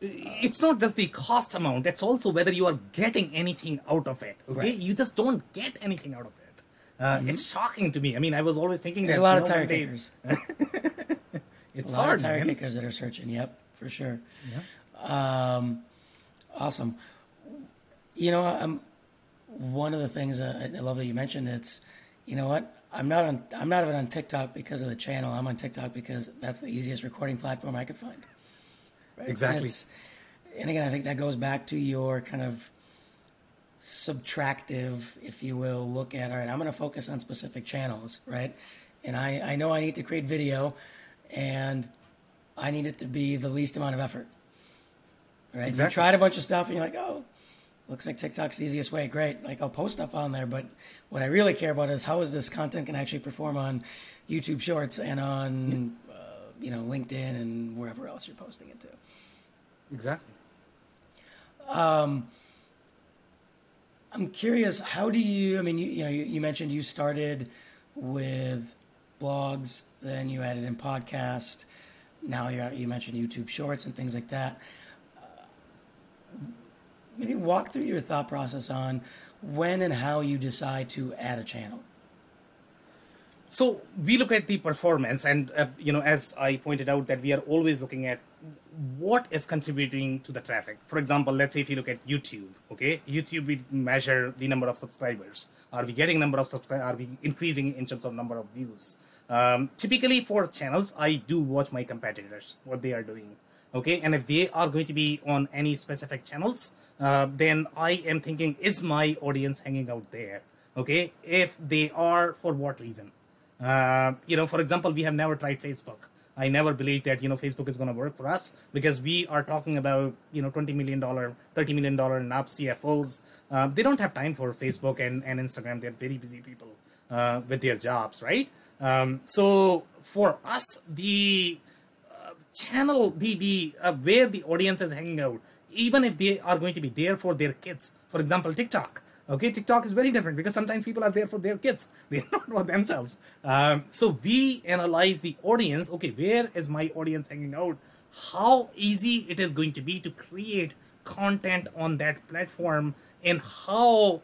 Speaker 3: It's not just the cost amount; it's also whether you are getting anything out of it. Okay,
Speaker 2: Right.
Speaker 3: you just don't get anything out of it. Uh, It's shocking to me. I mean, I was always thinking
Speaker 2: There's
Speaker 3: that
Speaker 2: a lot of tire
Speaker 3: day-
Speaker 2: kickers.
Speaker 3: It's
Speaker 2: a lot
Speaker 3: hard,
Speaker 2: of tire
Speaker 3: man.
Speaker 2: kickers that are searching. Yep, for sure. Um, awesome. You know, I'm one of the things uh, I love that you mentioned. It's, you know what? I'm not on. I'm not even on TikTok because of the channel. I'm on TikTok because that's the easiest recording platform I could find. Right?
Speaker 3: Exactly.
Speaker 2: And, and again, I think that goes back to your kind of subtractive, if you will, look at. All right, I'm going to focus on specific channels, right? And I, I know I need to create video, and I need it to be the least amount of effort. Right?
Speaker 3: Exactly.
Speaker 2: You tried a bunch of stuff, and you're like, oh, looks like TikTok's the easiest way. Great. Like I'll post stuff on there, but what I really care about is how is this content can actually perform on YouTube Shorts and on, uh, you know, LinkedIn and wherever else you're posting it to.
Speaker 3: Exactly.
Speaker 2: I'm curious, how do you? I mean, you, you know, you, you mentioned you started with blogs, then you added in podcast. Now you you mentioned YouTube Shorts and things like that. Uh, maybe walk through your thought process on when and how you decide to add a channel.
Speaker 3: So we look at the performance, and uh, you know, as I pointed out, that we are always looking at what is contributing to the traffic. For example, let's say if you look at YouTube, okay, YouTube we measure the number of subscribers. Are we getting number of subscribers? Are we increasing in terms of number of views? Um, typically, for channels, I do watch my competitors what they are doing. Okay, and if they are going to be on any specific channels, uh, then I am thinking, is my audience hanging out there? Okay, if they are, for what reason? Uh, you know, for example, we have never tried Facebook. I never believed that you know Facebook is going to work for us because we are talking about you know twenty million dollar, thirty million dollar and up CFOs. Uh, they don't have time for Facebook and, and Instagram. They're very busy people uh, with their jobs, right? Um, so for us, the uh, channel, the the uh, where the audience is hanging out, even if they are going to be there for their kids, for example, TikTok. Okay, TikTok is very different because sometimes people are there for their kids. They're not for themselves. Um, so we analyze the audience. Okay, where is my audience hanging out? How easy it is going to be to create content on that platform, and how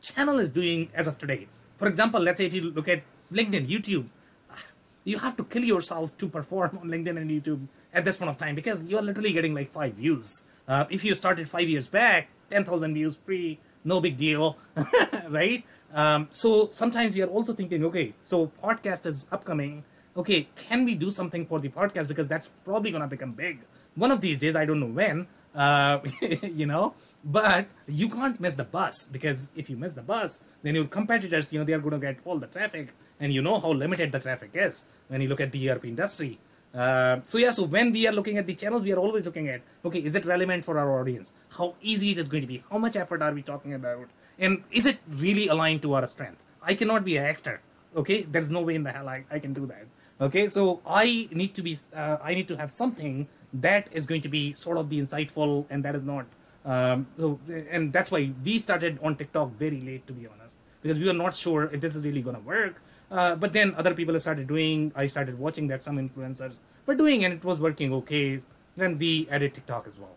Speaker 3: channel is doing as of today. For example, let's say if you look at LinkedIn, YouTube, you have to kill yourself to perform on LinkedIn and YouTube at this point of time because you're literally getting like five views. Uh, if you started five years back, 10,000 views free, no big deal, right? Um, so sometimes we are also thinking, okay, so podcast is upcoming. Okay, can we do something for the podcast because that's probably going to become big one of these days? I don't know when, uh, you know, but you can't miss the bus because if you miss the bus, then your competitors, you know, they are going to get all the traffic, and you know how limited the traffic is when you look at the ERP industry. Uh, so yeah, so when we are looking at the channels, we are always looking at okay, is it relevant for our audience? How easy it is going to be? How much effort are we talking about? And is it really aligned to our strength? I cannot be an actor. Okay, there's no way in the hell I, I can do that. Okay, so I need to be uh, I need to have something that is going to be sort of the insightful and that is not. Um, so and that's why we started on TikTok very late, to be honest, because we were not sure if this is really going to work. Uh, but then other people started doing. I started watching that some influencers were doing, and it was working okay. Then we added TikTok as well.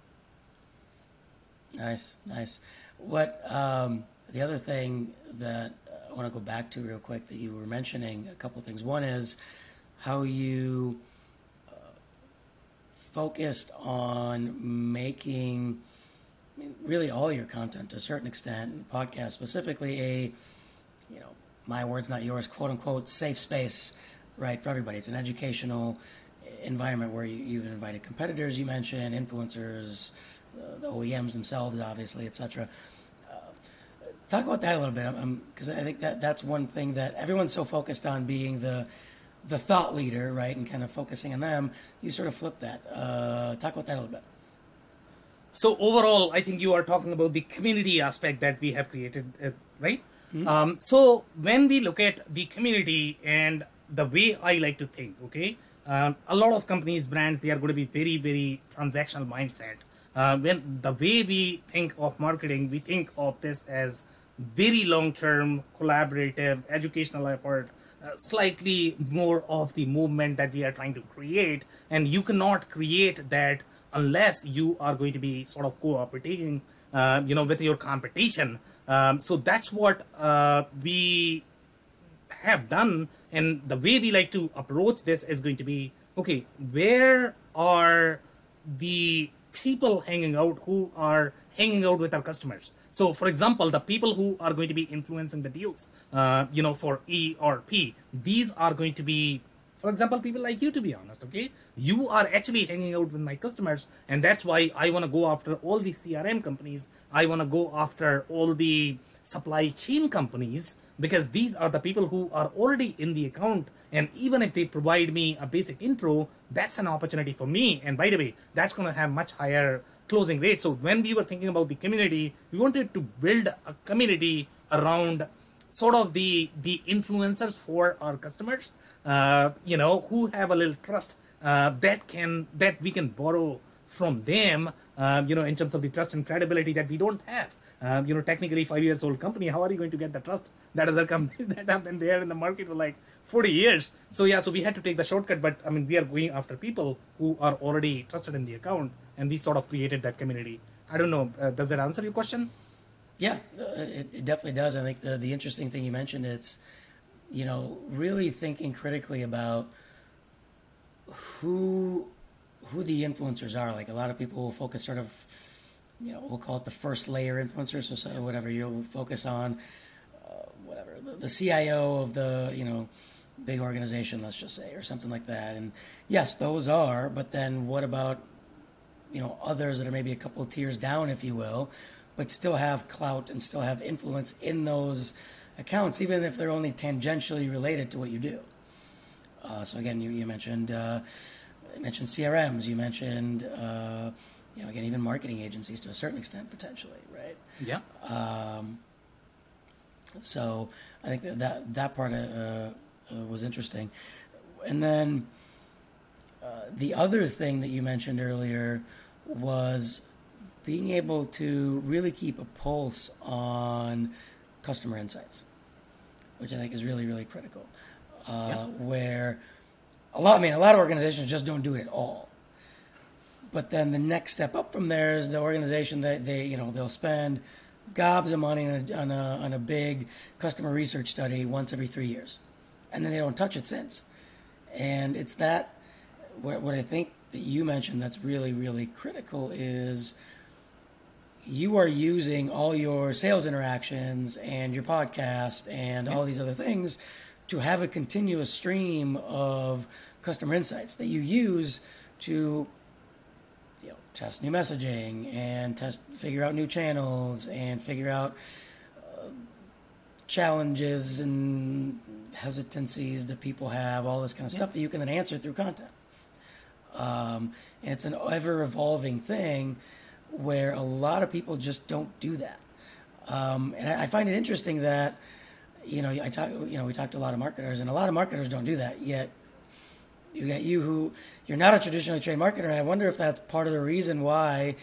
Speaker 2: Nice, nice. What um, the other thing that I want to go back to real quick that you were mentioning a couple of things. One is how you uh, focused on making I mean, really all your content to a certain extent, and the podcast specifically, a you know, my words not yours, quote unquote, safe space, right for everybody. It's an educational. environment where you, you've invited competitors, you mentioned influencers, uh, the OEMs themselves, obviously, etc. Uh, talk about that a little bit, because I think that that's one thing that everyone's so focused on being the the thought leader, right, and kind of focusing on them. You sort of flip that. Uh, talk about that a little bit.
Speaker 3: So overall, I think you are talking about the community aspect that we have created, uh, right? Mm-hmm. Um, so when we look at the community and the way I like to think, okay, um, a lot of companies, brands, they are going to be very, very transactional mindset. Uh, when the way we think of marketing, we think of this as very long-term, collaborative, educational effort, uh, slightly more of the movement that we are trying to create, and you cannot create that unless you are going to be sort of cooperating, uh, you know, with your competition. Um, so that's what uh, we have done. And the way we like to approach this is going to be okay where are the people hanging out who are hanging out with our customers? So for example the people who are going to be influencing the deals uh, you know for e or p these are going to be for example people like you to be honest okay? You are actually hanging out with my customers and that's why i want to go after all the crm companies. I want to go after all the supply chain companies because these are the people who are already in the account and even if they provide me a basic intro that's an opportunity for me. And by the way that's going to have much higher closing rate. So when we were thinking about the community we wanted to build a community around sort of the the influencers for our customers you know who have a little trust uh, that can that we can borrow from them uh, you know in terms of the trust and credibility that we don't have um, you know, technically five years old company, how are you going to get the trust that other companies that have been there in the market for like 40 years? So yeah, so we had to take the shortcut, but I mean, we are going after people who are already trusted in the account, and we sort of created that community. I don't know, uh, does that answer your question?
Speaker 2: Yeah, uh, it, it, definitely does. I think the, the interesting thing you mentioned, it's, you know, really thinking critically about who who the influencers are. Like a lot of people will focus sort of you know, we'll call it the first layer influencers, so, so whatever you'll focus on, uh, whatever the, the, CIO of the you know big organization, let's just say, or something like that. And yes, those are, but then what about you know others that are maybe a couple of tiers down, if you will, but still have clout and still have influence in those accounts, even if they're only tangentially related to what you do. Uh, so again, you, you mentioned uh, you mentioned CRMs, you mentioned uh, you know, again, even marketing agencies to a certain extent, potentially, right?
Speaker 3: Yeah.
Speaker 2: Um, so I think that that, that part uh, uh, was interesting. And then uh, the other thing that you mentioned earlier was being able to really keep a pulse on customer insights, which I think is really, really critical. Uh, yeah. Where a lot, I mean, a lot of organizations just don't do it at all. But then the next step up from there is the organization that they, you know, they'll spend gobs of money on a, on a, on a big customer research study once every three years. And then they don't touch it since. And it's that, what, what I think that you mentioned that's really, really critical is you are using all your sales interactions and your podcast and all these other things to have a continuous stream of customer insights that you use to you know, test new messaging and test figure out new channels and figure out uh, challenges and hesitancies that people have all this kind of yeah. stuff that you can then answer through content um, and it's an ever evolving thing where a lot of people just don't do that um, and I, find it interesting that you know i talk you know we talked to a lot of marketers and a lot of marketers don't do that yet you got you who you're not a traditionally trained marketer. And I wonder if that's part of the reason why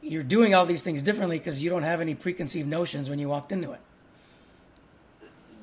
Speaker 2: you're doing all these things differently because you don't have any preconceived notions when you walked into it.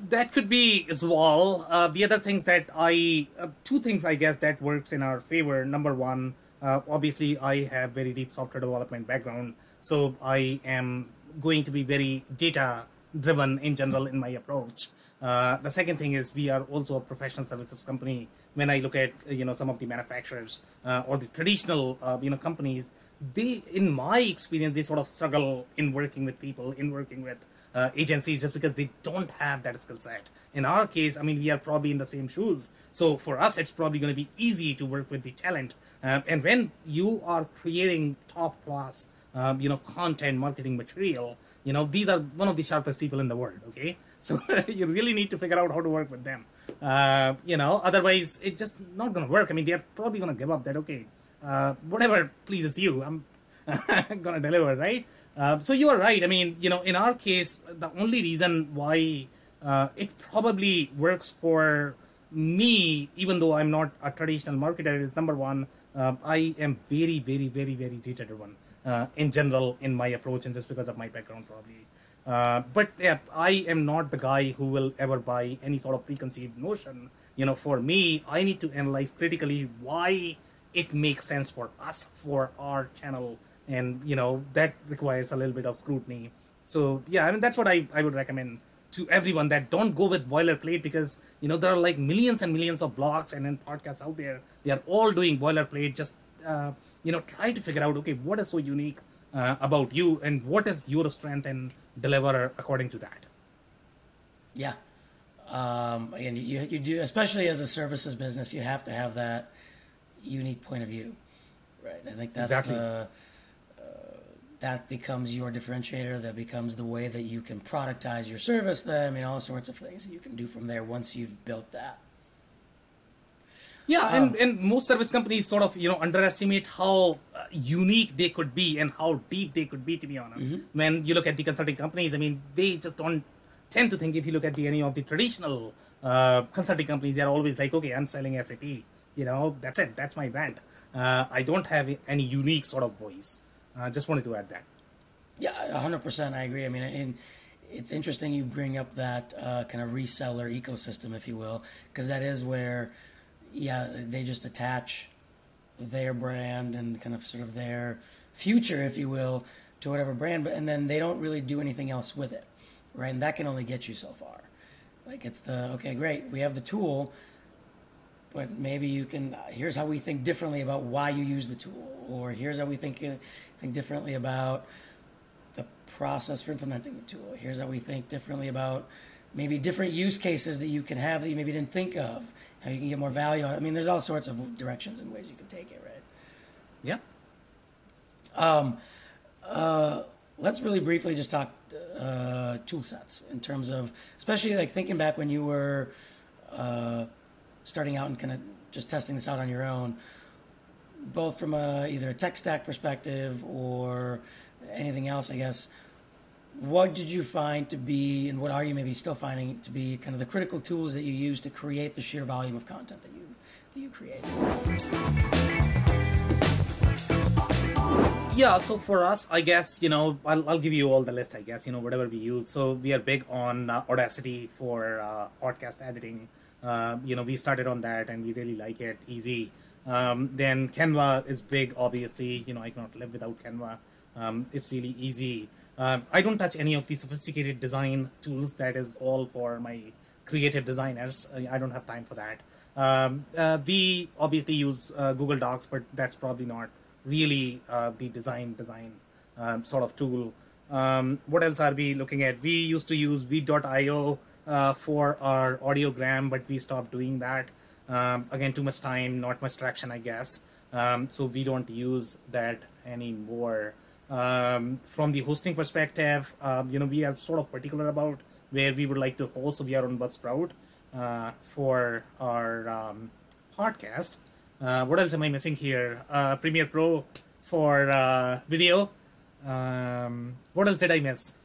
Speaker 3: That could be as well. Uh, the other things that I, uh, two things I guess that works in our favor. Number one, uh, obviously I have very deep software development background, so I am going to be very data driven in general in my approach. Uh, the second thing is we are also a professional services company. When I look at you know some of the manufacturers uh, or the traditional uh, you know companies, they in my experience they sort of struggle in working with people, in working with uh, agencies just because they don't have that skill set. In our case, I mean, we are probably in the same shoes. So for us, it's probably going to be easy to work with the talent. Um, and when you are creating top class, um, you know, content marketing material, you know, these are one of the sharpest people in the world. Okay, so you really need to figure out how to work with them. Uh, you know, otherwise it's just not going to work. I mean, they're probably going to give up. That okay, uh, whatever pleases you, I'm going to deliver, right? Uh, so you are right. I mean, you know, in our case, the only reason why uh, it probably works for me, even though I'm not a traditional marketer, is number one, uh, I am very, very, very, very data driven uh, in general in my approach, and just because of my background, probably. Uh, but yeah, I am not the guy who will ever buy any sort of preconceived notion. You know, for me, I need to analyze critically why it makes sense for us, for our channel, and you know that requires a little bit of scrutiny. So yeah, I mean that's what I, I would recommend to everyone that don't go with boilerplate because you know there are like millions and millions of blogs and then podcasts out there. They are all doing boilerplate. Just uh, you know try to figure out okay what is so unique uh, about you and what is your strength and deliver according to that.
Speaker 2: Yeah. Um, and you, you do, especially as a services business, you have to have that unique point of view, right? I think that's
Speaker 3: Exactly.
Speaker 2: the that becomes your differentiator. That becomes the way that you can productize your service. That I mean, all sorts of things that you can do from there once you've built that.
Speaker 3: Yeah,
Speaker 2: Um,
Speaker 3: and, and most service companies sort of you know underestimate how uh, unique they could be and how deep they could be. To be honest, when you look at the consulting companies, I mean, they just don't tend to think. If you look at the any of the traditional uh, consulting companies, they're always like, okay, I'm selling SAP. You know, that's it. That's my brand. Uh, I don't have any unique sort of voice. Uh, just wanted to add that.
Speaker 2: Yeah, hundred percent. I agree. I mean, and it's interesting you bring up that uh, kind of reseller ecosystem, if you will, because that is where, yeah, they just attach their brand and kind of sort of their future, if you will, to whatever brand, but and then they don't really do anything else with it, right? And that can only get you so far. Like it's the okay, great, we have the tool, but maybe you can. Here's how we think differently about why you use the tool, or here's how we think uh, think differently about the process for implementing the tool. Here's how we think differently about maybe different use cases that you can have that you maybe didn't think of. How you can get more value out. I mean, there's all sorts of directions and ways you can take it, right?
Speaker 3: Yeah.
Speaker 2: let's really briefly just talk uh, tool sets in terms of, especially like thinking back when you were uh, starting out and kind of just testing this out on your own, both from a, either a tech stack perspective or anything else, I guess. What did you find to be, and what are you maybe still finding to be, kind of the critical tools that you use to create the sheer volume of content that you that you create?
Speaker 3: Yeah, so for us, I guess, you know, I'll, I'll give you all the list, I guess, you know, whatever we use. So we are big on uh, Audacity for uh, podcast editing. Uh, you know, we started on that and we really like it, easy. Um, then Canva is big, obviously. You know, I cannot live without Canva. Um, it's really easy. Um, I don't touch any of the sophisticated design tools. That is all for my creative designers. I don't have time for that. Um, uh, we obviously use uh, Google Docs, but that's probably not really uh, the design design um, sort of tool. Um, what else are we looking at? We used to use v.io uh, for our audiogram, but we stopped doing that. Um, again, too much time, not much traction, I guess. Um, so we don't use that anymore. Um, from the hosting perspective, um, you know, we are sort of particular about where we would like to host. So we are on Buzzsprout uh, for our um, podcast. Uh, what else am I missing here? Uh, Premiere Pro for uh, video. Um, what else did I miss?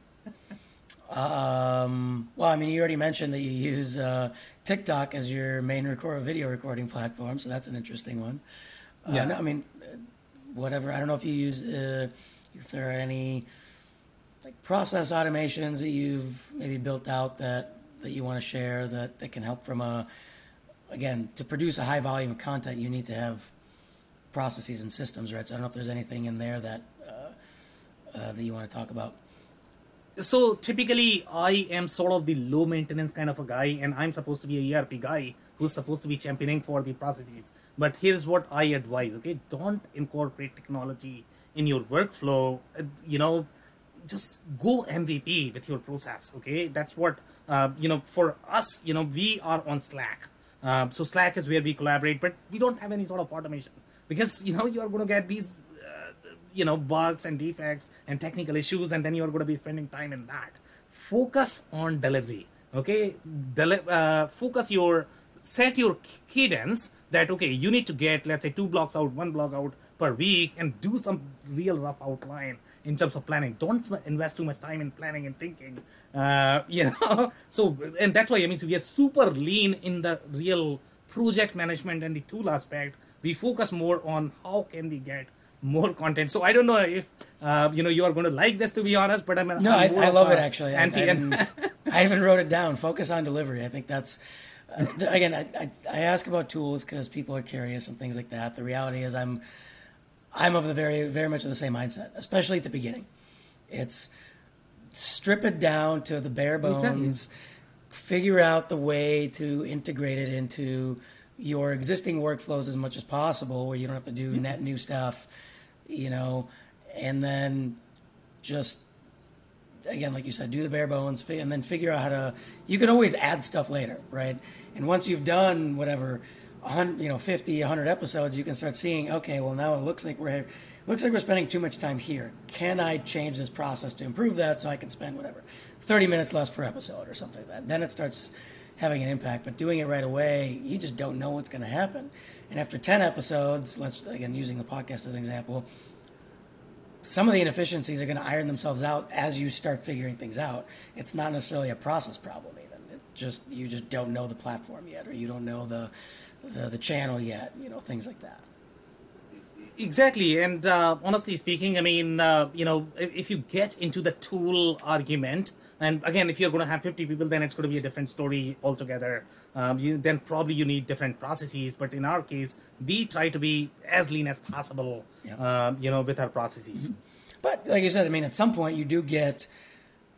Speaker 2: Um, well, I mean, you already mentioned that you use uh, TikTok as your main record video recording platform, so that's an interesting one. Uh,
Speaker 3: Yeah.
Speaker 2: no, I mean, uh, whatever. I don't know if you use uh, if there are any like process automations that you've maybe built out that that you want to share that that can help from a again to produce a high volume of content. You need to have processes and systems, right? So I don't know if there's anything in there that uh, uh, that you want to talk about.
Speaker 3: So typically I am sort of the low maintenance kind of a guy, and I'm supposed to be a ERP guy who's supposed to be championing for the processes. But here's what I advise: okay, don't incorporate technology in your workflow. Uh, You know, just go MVP with your process. Okay, that's what uh, you know. For us, you know, we are on Slack. Uh, so Slack is where we collaborate, but we don't have any sort of automation because you know you are going to get these you know bugs and defects and technical issues, and then you are going to be spending time in that. Focus on delivery. Okay, Deli- uh, focus your set your cadence that okay you need to get let's say two blocks out one block out per week and do some real rough outline in terms of planning don't invest too much time in planning and thinking uh, you know so and that's why i mean so we are super lean in the real project management and the tool aspect we focus more on how can we get more content. So i don't know if uh, you know you are going to like this to be honest but i mean
Speaker 2: no
Speaker 3: I'm
Speaker 2: i, I love it actually. I-
Speaker 3: anti
Speaker 2: I, even, I even wrote it down. Focus on delivery. I think that's uh, again I, I, I ask about tools because people are curious and things like that. The reality is i'm i'm of the very very much of the same mindset especially at the beginning. It's strip it down to the bare bones
Speaker 3: Exactly.
Speaker 2: figure out the way to integrate it into your existing workflows as much as possible where you don't have to do net new stuff you know and then just again like you said do the bare bones and then figure out how to you can always add stuff later right? And once you've done whatever 100 you know 50 100 episodes you can start seeing okay well now it looks like we're looks like we're spending too much time here. Can i change this process to improve that so i can spend whatever 30 minutes less per episode or something like that? Then it starts having an impact but doing it right away you just don't know what's going to happen and after 10 episodes let's again using the podcast as an example some of the inefficiencies are going to iron themselves out as you start figuring things out. It's not necessarily a process problem even. It just you just don't know the platform yet, or you don't know the the, the channel yet. You know things like that.
Speaker 3: Exactly, and uh, honestly speaking, I mean, uh, you know, if, if you get into the tool argument, and again, if you're going to have 50 people, then it's going to be a different story altogether. Um, you, then probably you need different processes. But in our case, we try to be as lean as possible,
Speaker 2: Yeah.
Speaker 3: um, you know, with our processes.
Speaker 2: But like you said, I mean, at some point you do get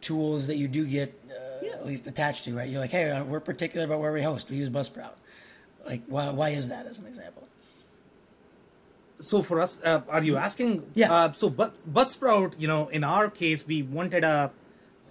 Speaker 2: tools that you do get uh, at least attached to, right? You're like, hey, uh, we're particular about where we host. We use Buzzsprout. Like, why, why is that as an example?
Speaker 3: so for us uh, are you asking
Speaker 2: Yeah.
Speaker 3: uh, so but buzzsprout you know in our case we wanted a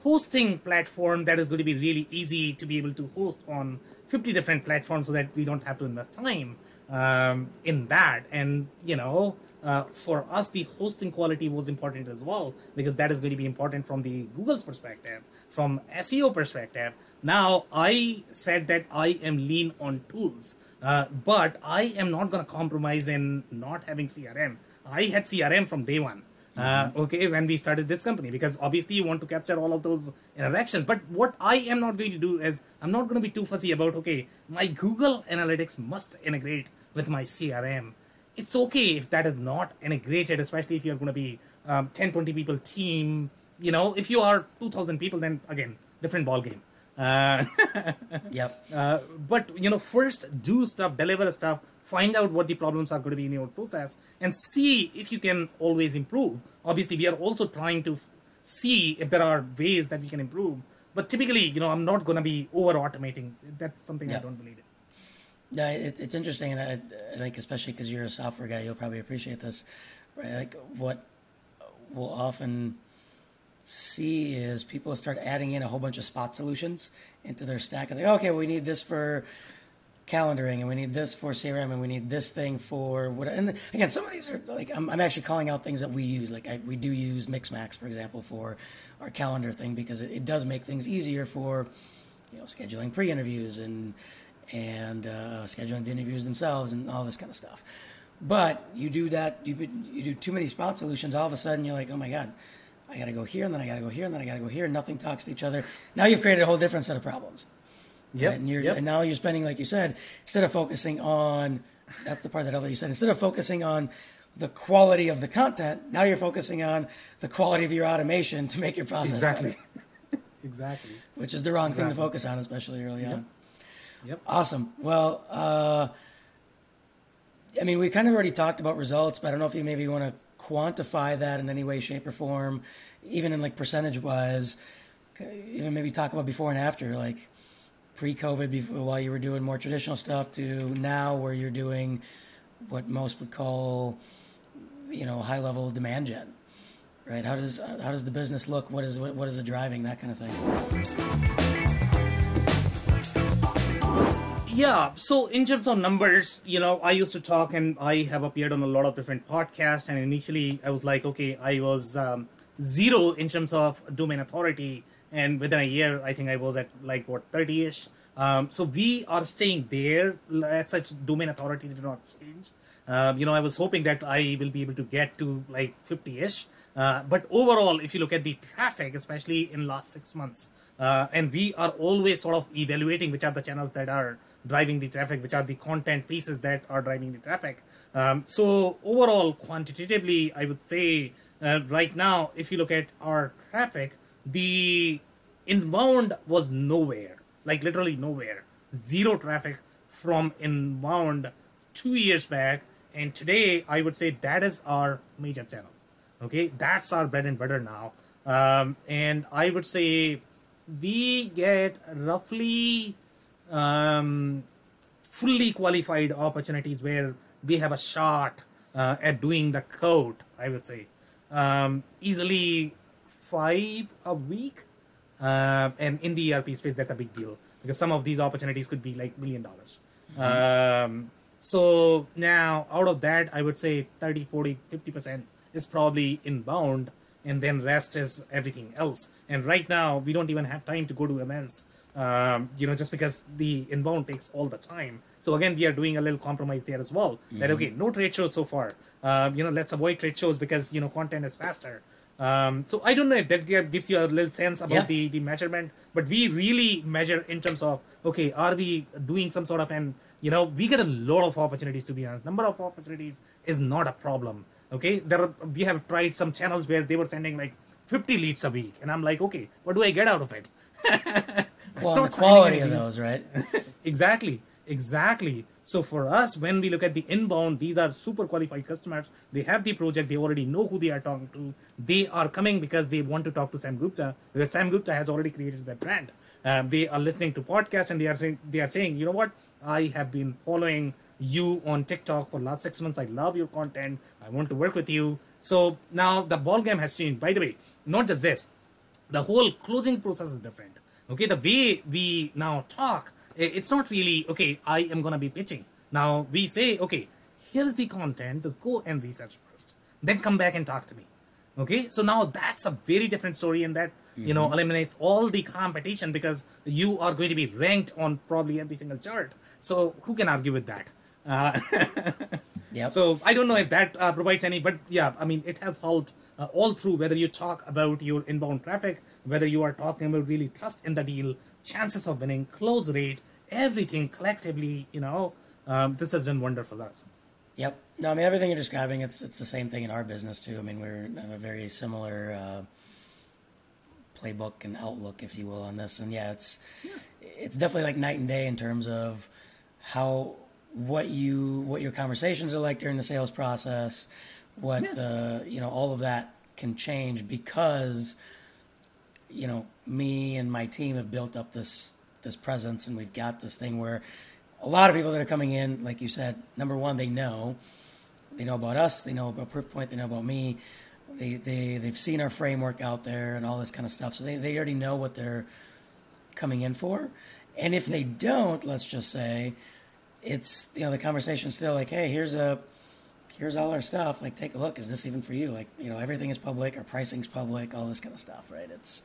Speaker 3: hosting platform that is going to be really easy to be able to host on 50 different platforms so that we don't have to invest time um, in that and you know uh, for us the hosting quality was important as well because that is going to be important from the google's perspective from seo perspective now i said that i am lean on tools uh, but I am not going to compromise in not having CRM. I had CRM from day one. Uh, okay, when we started this company, because obviously you want to capture all of those interactions. But what I am not going to do is I'm not going to be too fussy about okay, my Google Analytics must integrate with my CRM. It's okay if that is not integrated, especially if you're going to be um, 10, 20 people team. You know, if you are 2,000 people, then again, different ball game. Uh,
Speaker 2: Yep.
Speaker 3: uh, but you know, first do stuff, deliver stuff, find out what the problems are going to be in your process, and see if you can always improve. Obviously, we are also trying to see if there are ways that we can improve. But typically, you know, I'm not going to be over automating. That's something I don't believe in.
Speaker 2: Yeah, it, it's interesting, and I, I think especially because you're a software guy, you'll probably appreciate this, right? Like what we'll often see is people start adding in a whole bunch of spot solutions into their stack. It's like, okay, we need this for calendaring, and we need this for CRM, and we need this thing for what. And again, some of these are like I'm, I'm actually calling out things that we use. Like I, we do use Mixmax, for example, for our calendar thing because it, it does make things easier for you know scheduling pre-interviews and and uh, scheduling the interviews themselves and all this kind of stuff. But you do that, you you do too many spot solutions. All of a sudden, you're like, oh my god, I got to go here, and then I got to go here, and then I got to go here. Nothing talks to each other. Now you've created a whole different set of problems.
Speaker 3: Yep.
Speaker 2: And you're
Speaker 3: yep.
Speaker 2: and now you're spending, like you said, instead of focusing on that's the part that other you said, instead of focusing on the quality of the content, now you're focusing on the quality of your automation to make your process
Speaker 3: exactly. exactly.
Speaker 2: which is the wrong thing to focus on, especially early on.
Speaker 3: Yep.
Speaker 2: Awesome. Well, uh, I mean, we kind of already talked about results, but I don't know if you maybe want to quantify that in any way, shape, or form, even in like percentage wise. Even maybe talk about before and after, like pre-COVID, before while you were doing more traditional stuff, to now where you're doing what most would call, you know, high-level demand gen. right? How does how does the business look? What is what, what is it driving? That kind of thing.
Speaker 3: Yeah, so in terms of numbers, you know, I used to talk and I have appeared on a lot of different podcasts. And initially, I was like, okay, I was um, zero in terms of domain authority. And within a year, I think I was at like what, 30 ish. Um, so we are staying there. As such, domain authority did not change. Um, you know, I was hoping that I will be able to get to like 50 ish. Uh, but overall, if you look at the traffic, especially in last six months, uh, and we are always sort of evaluating which are the channels that are driving the traffic, which are the content pieces that are driving the traffic. Um, so overall, quantitatively, I would say uh, right now, if you look at our traffic, the inbound was nowhere, like literally nowhere, zero traffic from inbound two years back, and today I would say that is our major channel. Okay, that's our bread and butter now, um, and I would say we get roughly um, fully qualified opportunities where we have a shot uh, at doing the code, I would say. Um, easily five a week. Uh, and in the ERP space, that's a big deal because some of these opportunities could be like million dollars. Um, so now out of that, I would say 30, 40, 50% is probably inbound and then rest is everything else. And right now, we don't even have time to go to events um, you know, just because the inbound takes all the time. So again, we are doing a little compromise there as well. Mm-hmm. That okay, no trade shows so far. Um, you know, let's avoid trade shows because you know content is faster. Um, so I don't know if that gives you a little sense about yeah. the the measurement, but we really measure in terms of okay, are we doing some sort of and you know we get a lot of opportunities to be honest. Number of opportunities is not a problem. Okay, there are, we have tried some channels where they were sending like 50 leads a week, and I'm like, okay, what do I get out of it?
Speaker 2: well, the quality of those, right?
Speaker 3: exactly, exactly. So for us, when we look at the inbound, these are super qualified customers. They have the project. They already know who they are talking to. They are coming because they want to talk to Sam Gupta because Sam Gupta has already created that brand. Um, they are listening to podcasts and they are saying, they are saying, you know what? I have been following you on TikTok for last six months. I love your content. I want to work with you. So now the ball game has changed. By the way, not just this, the whole closing process is different. Okay, the way we now talk, it's not really, okay, I am going to be pitching. Now we say, okay, here's the content, just go and research first. Then come back and talk to me. Okay, so now that's a very different story, and that mm-hmm. you know mm-hmm. eliminates all the competition because you are going to be ranked on probably every single chart. So who can argue with that? Uh, yep. So I don't know if that uh, provides any, but yeah, I mean it has helped uh, all through whether you talk about your inbound traffic, whether you are talking about really trust in the deal, chances of winning, close rate, everything collectively, you know, um, this has done wonder for us.
Speaker 2: Yep. No, I mean everything you're describing. It's it's the same thing in our business too. I mean we're have a very similar uh, playbook and outlook, if you will, on this. And yeah, it's yeah. it's definitely like night and day in terms of how what you what your conversations are like during the sales process, what yeah. the you know all of that can change because you know me and my team have built up this this presence and we've got this thing where a lot of people that are coming in like you said number one they know. They know about us. They know about proofpoint. They know about me. They, they they've seen our framework out there and all this kind of stuff. So they, they already know what they're coming in for. And if they don't let's just say it's you know the conversation still like hey here's a here's all our stuff. Like, take a look. Is this even for you? Like, you know, everything is public. Our pricing's public. All this kind of stuff, right? It's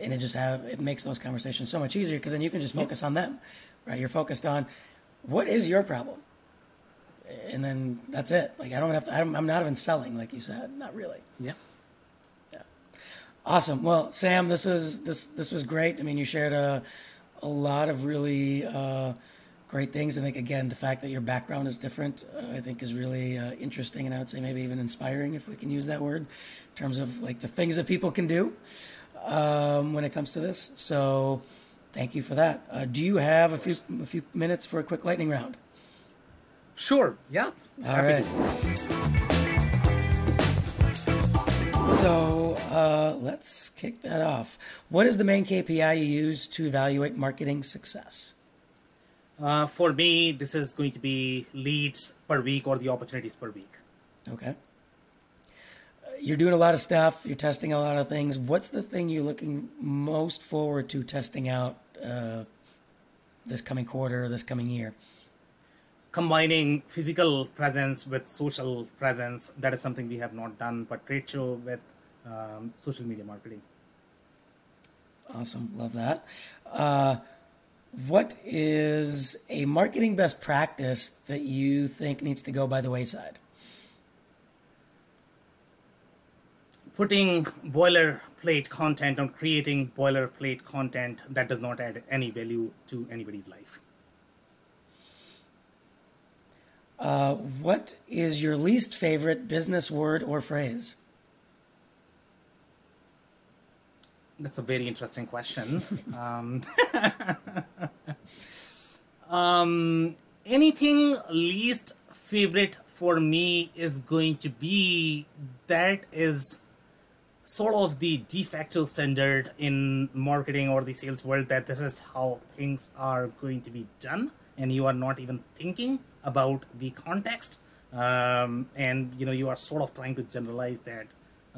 Speaker 2: and it just have it makes those conversations so much easier because then you can just focus on them, right? You're focused on what is your problem, and then that's it. Like, I don't have to. I'm not even selling, like you said. Not really.
Speaker 3: Yeah.
Speaker 2: Yeah. Awesome. Well, Sam, this was this this was great. I mean, you shared a a lot of really. Uh, great things. I think again the fact that your background is different, uh, I think, is really uh, interesting, and I would say maybe even inspiring, if we can use that word, in terms of like the things that people can do um, when it comes to this. So, thank you for that. Uh, do you have a few a few minutes for a quick lightning round?
Speaker 3: Sure. Yeah.
Speaker 2: All Happy right. So uh, let's kick that off. What is the main KPI you use to evaluate marketing success?
Speaker 3: Uh, for me, this is going to be leads per week or the opportunities per week.
Speaker 2: Okay. you're doing a lot of stuff. You're testing a lot of things. What's the thing you're looking most forward to testing out uh, this coming quarter, this coming year?
Speaker 3: Combining physical presence with social presence. That is something we have not done, but trade show with um, social media marketing.
Speaker 2: Awesome. Love that. Uh, what is a marketing best practice that you think needs to go by the wayside?
Speaker 3: Putting boilerplate content on creating boilerplate content that does not add any value to anybody's life.
Speaker 2: Uh, what is your least favorite business word or phrase?
Speaker 3: That's a very interesting question. um, um, anything least favorite for me is going to be that is sort of the de facto standard in marketing or the sales world that this is how things are going to be done and you are not even thinking about the context um, and you know you are sort of trying to generalize that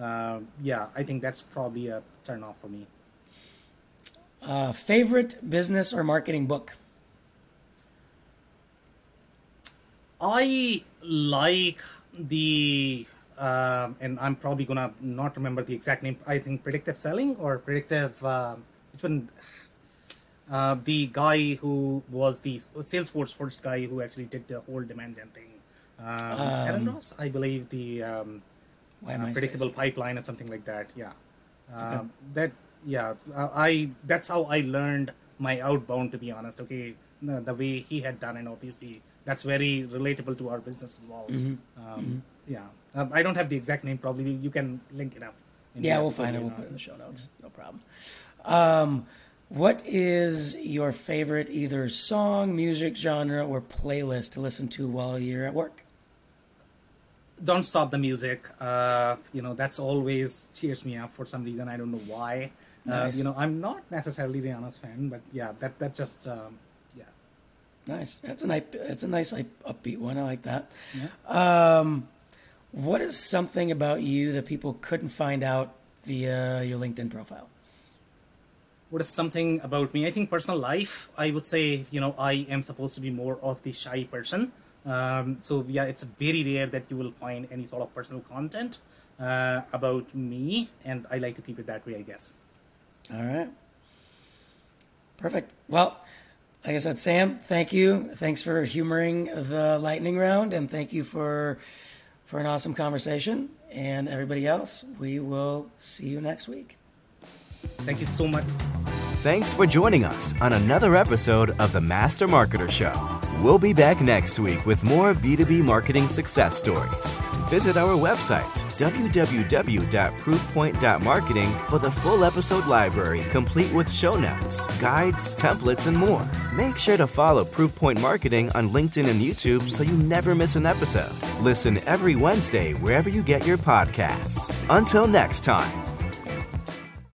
Speaker 3: uh, yeah, I think that's probably a turn off for me.
Speaker 2: Uh, favorite business or marketing book?
Speaker 3: I like the, uh, and I'm probably gonna not remember the exact name. I think predictive selling or predictive. Uh, which one? Uh, the guy who was the Salesforce first guy who actually did the whole demand gen thing. Um, um, Aaron Ross, I believe the. Um, uh, predictable pipeline or something like that. Yeah, okay. that yeah, uh, I that's how I learned my outbound. To be honest, okay, the, the, way he had done, and obviously that's very relatable to our business as well. Mm-hmm. Um, mm-hmm. Yeah, um, I don't have the exact name. Probably you can link it up.
Speaker 2: Yeah, we'll find it. We'll put it in the show notes. No problem. Um, what is your favorite either song, music genre, or playlist to listen to while you're at work?
Speaker 3: Don't stop the music. Uh, you know, that's always cheers me up for some reason. I don't know why. Uh, nice. you know, I'm not necessarily Rihanna's fan, but yeah, that that just um, yeah.
Speaker 2: Nice. That's a nice. That's a nice like, upbeat one. I like that. Yeah. Um, what is something about you that people couldn't find out via your LinkedIn profile?
Speaker 3: What is something about me? I think personal life. I would say, you know, I am supposed to be more of the shy person. Um, so yeah, it's very rare that you will find any sort of personal content uh, about me, and I like to keep it that way, I guess.
Speaker 2: All right. Perfect. Well, like I said, Sam, thank you. Thanks for humoring the lightning round, and thank you for for an awesome conversation. And everybody else, we will see you next week.
Speaker 3: Thank you so much.
Speaker 1: Thanks for joining us on another episode of the Master Marketer Show. We'll be back next week with more B2B marketing success stories. Visit our website, www.proofpoint.marketing, for the full episode library complete with show notes, guides, templates, and more. Make sure to follow Proofpoint Marketing on LinkedIn and YouTube so you never miss an episode. Listen every Wednesday wherever you get your podcasts. Until next time.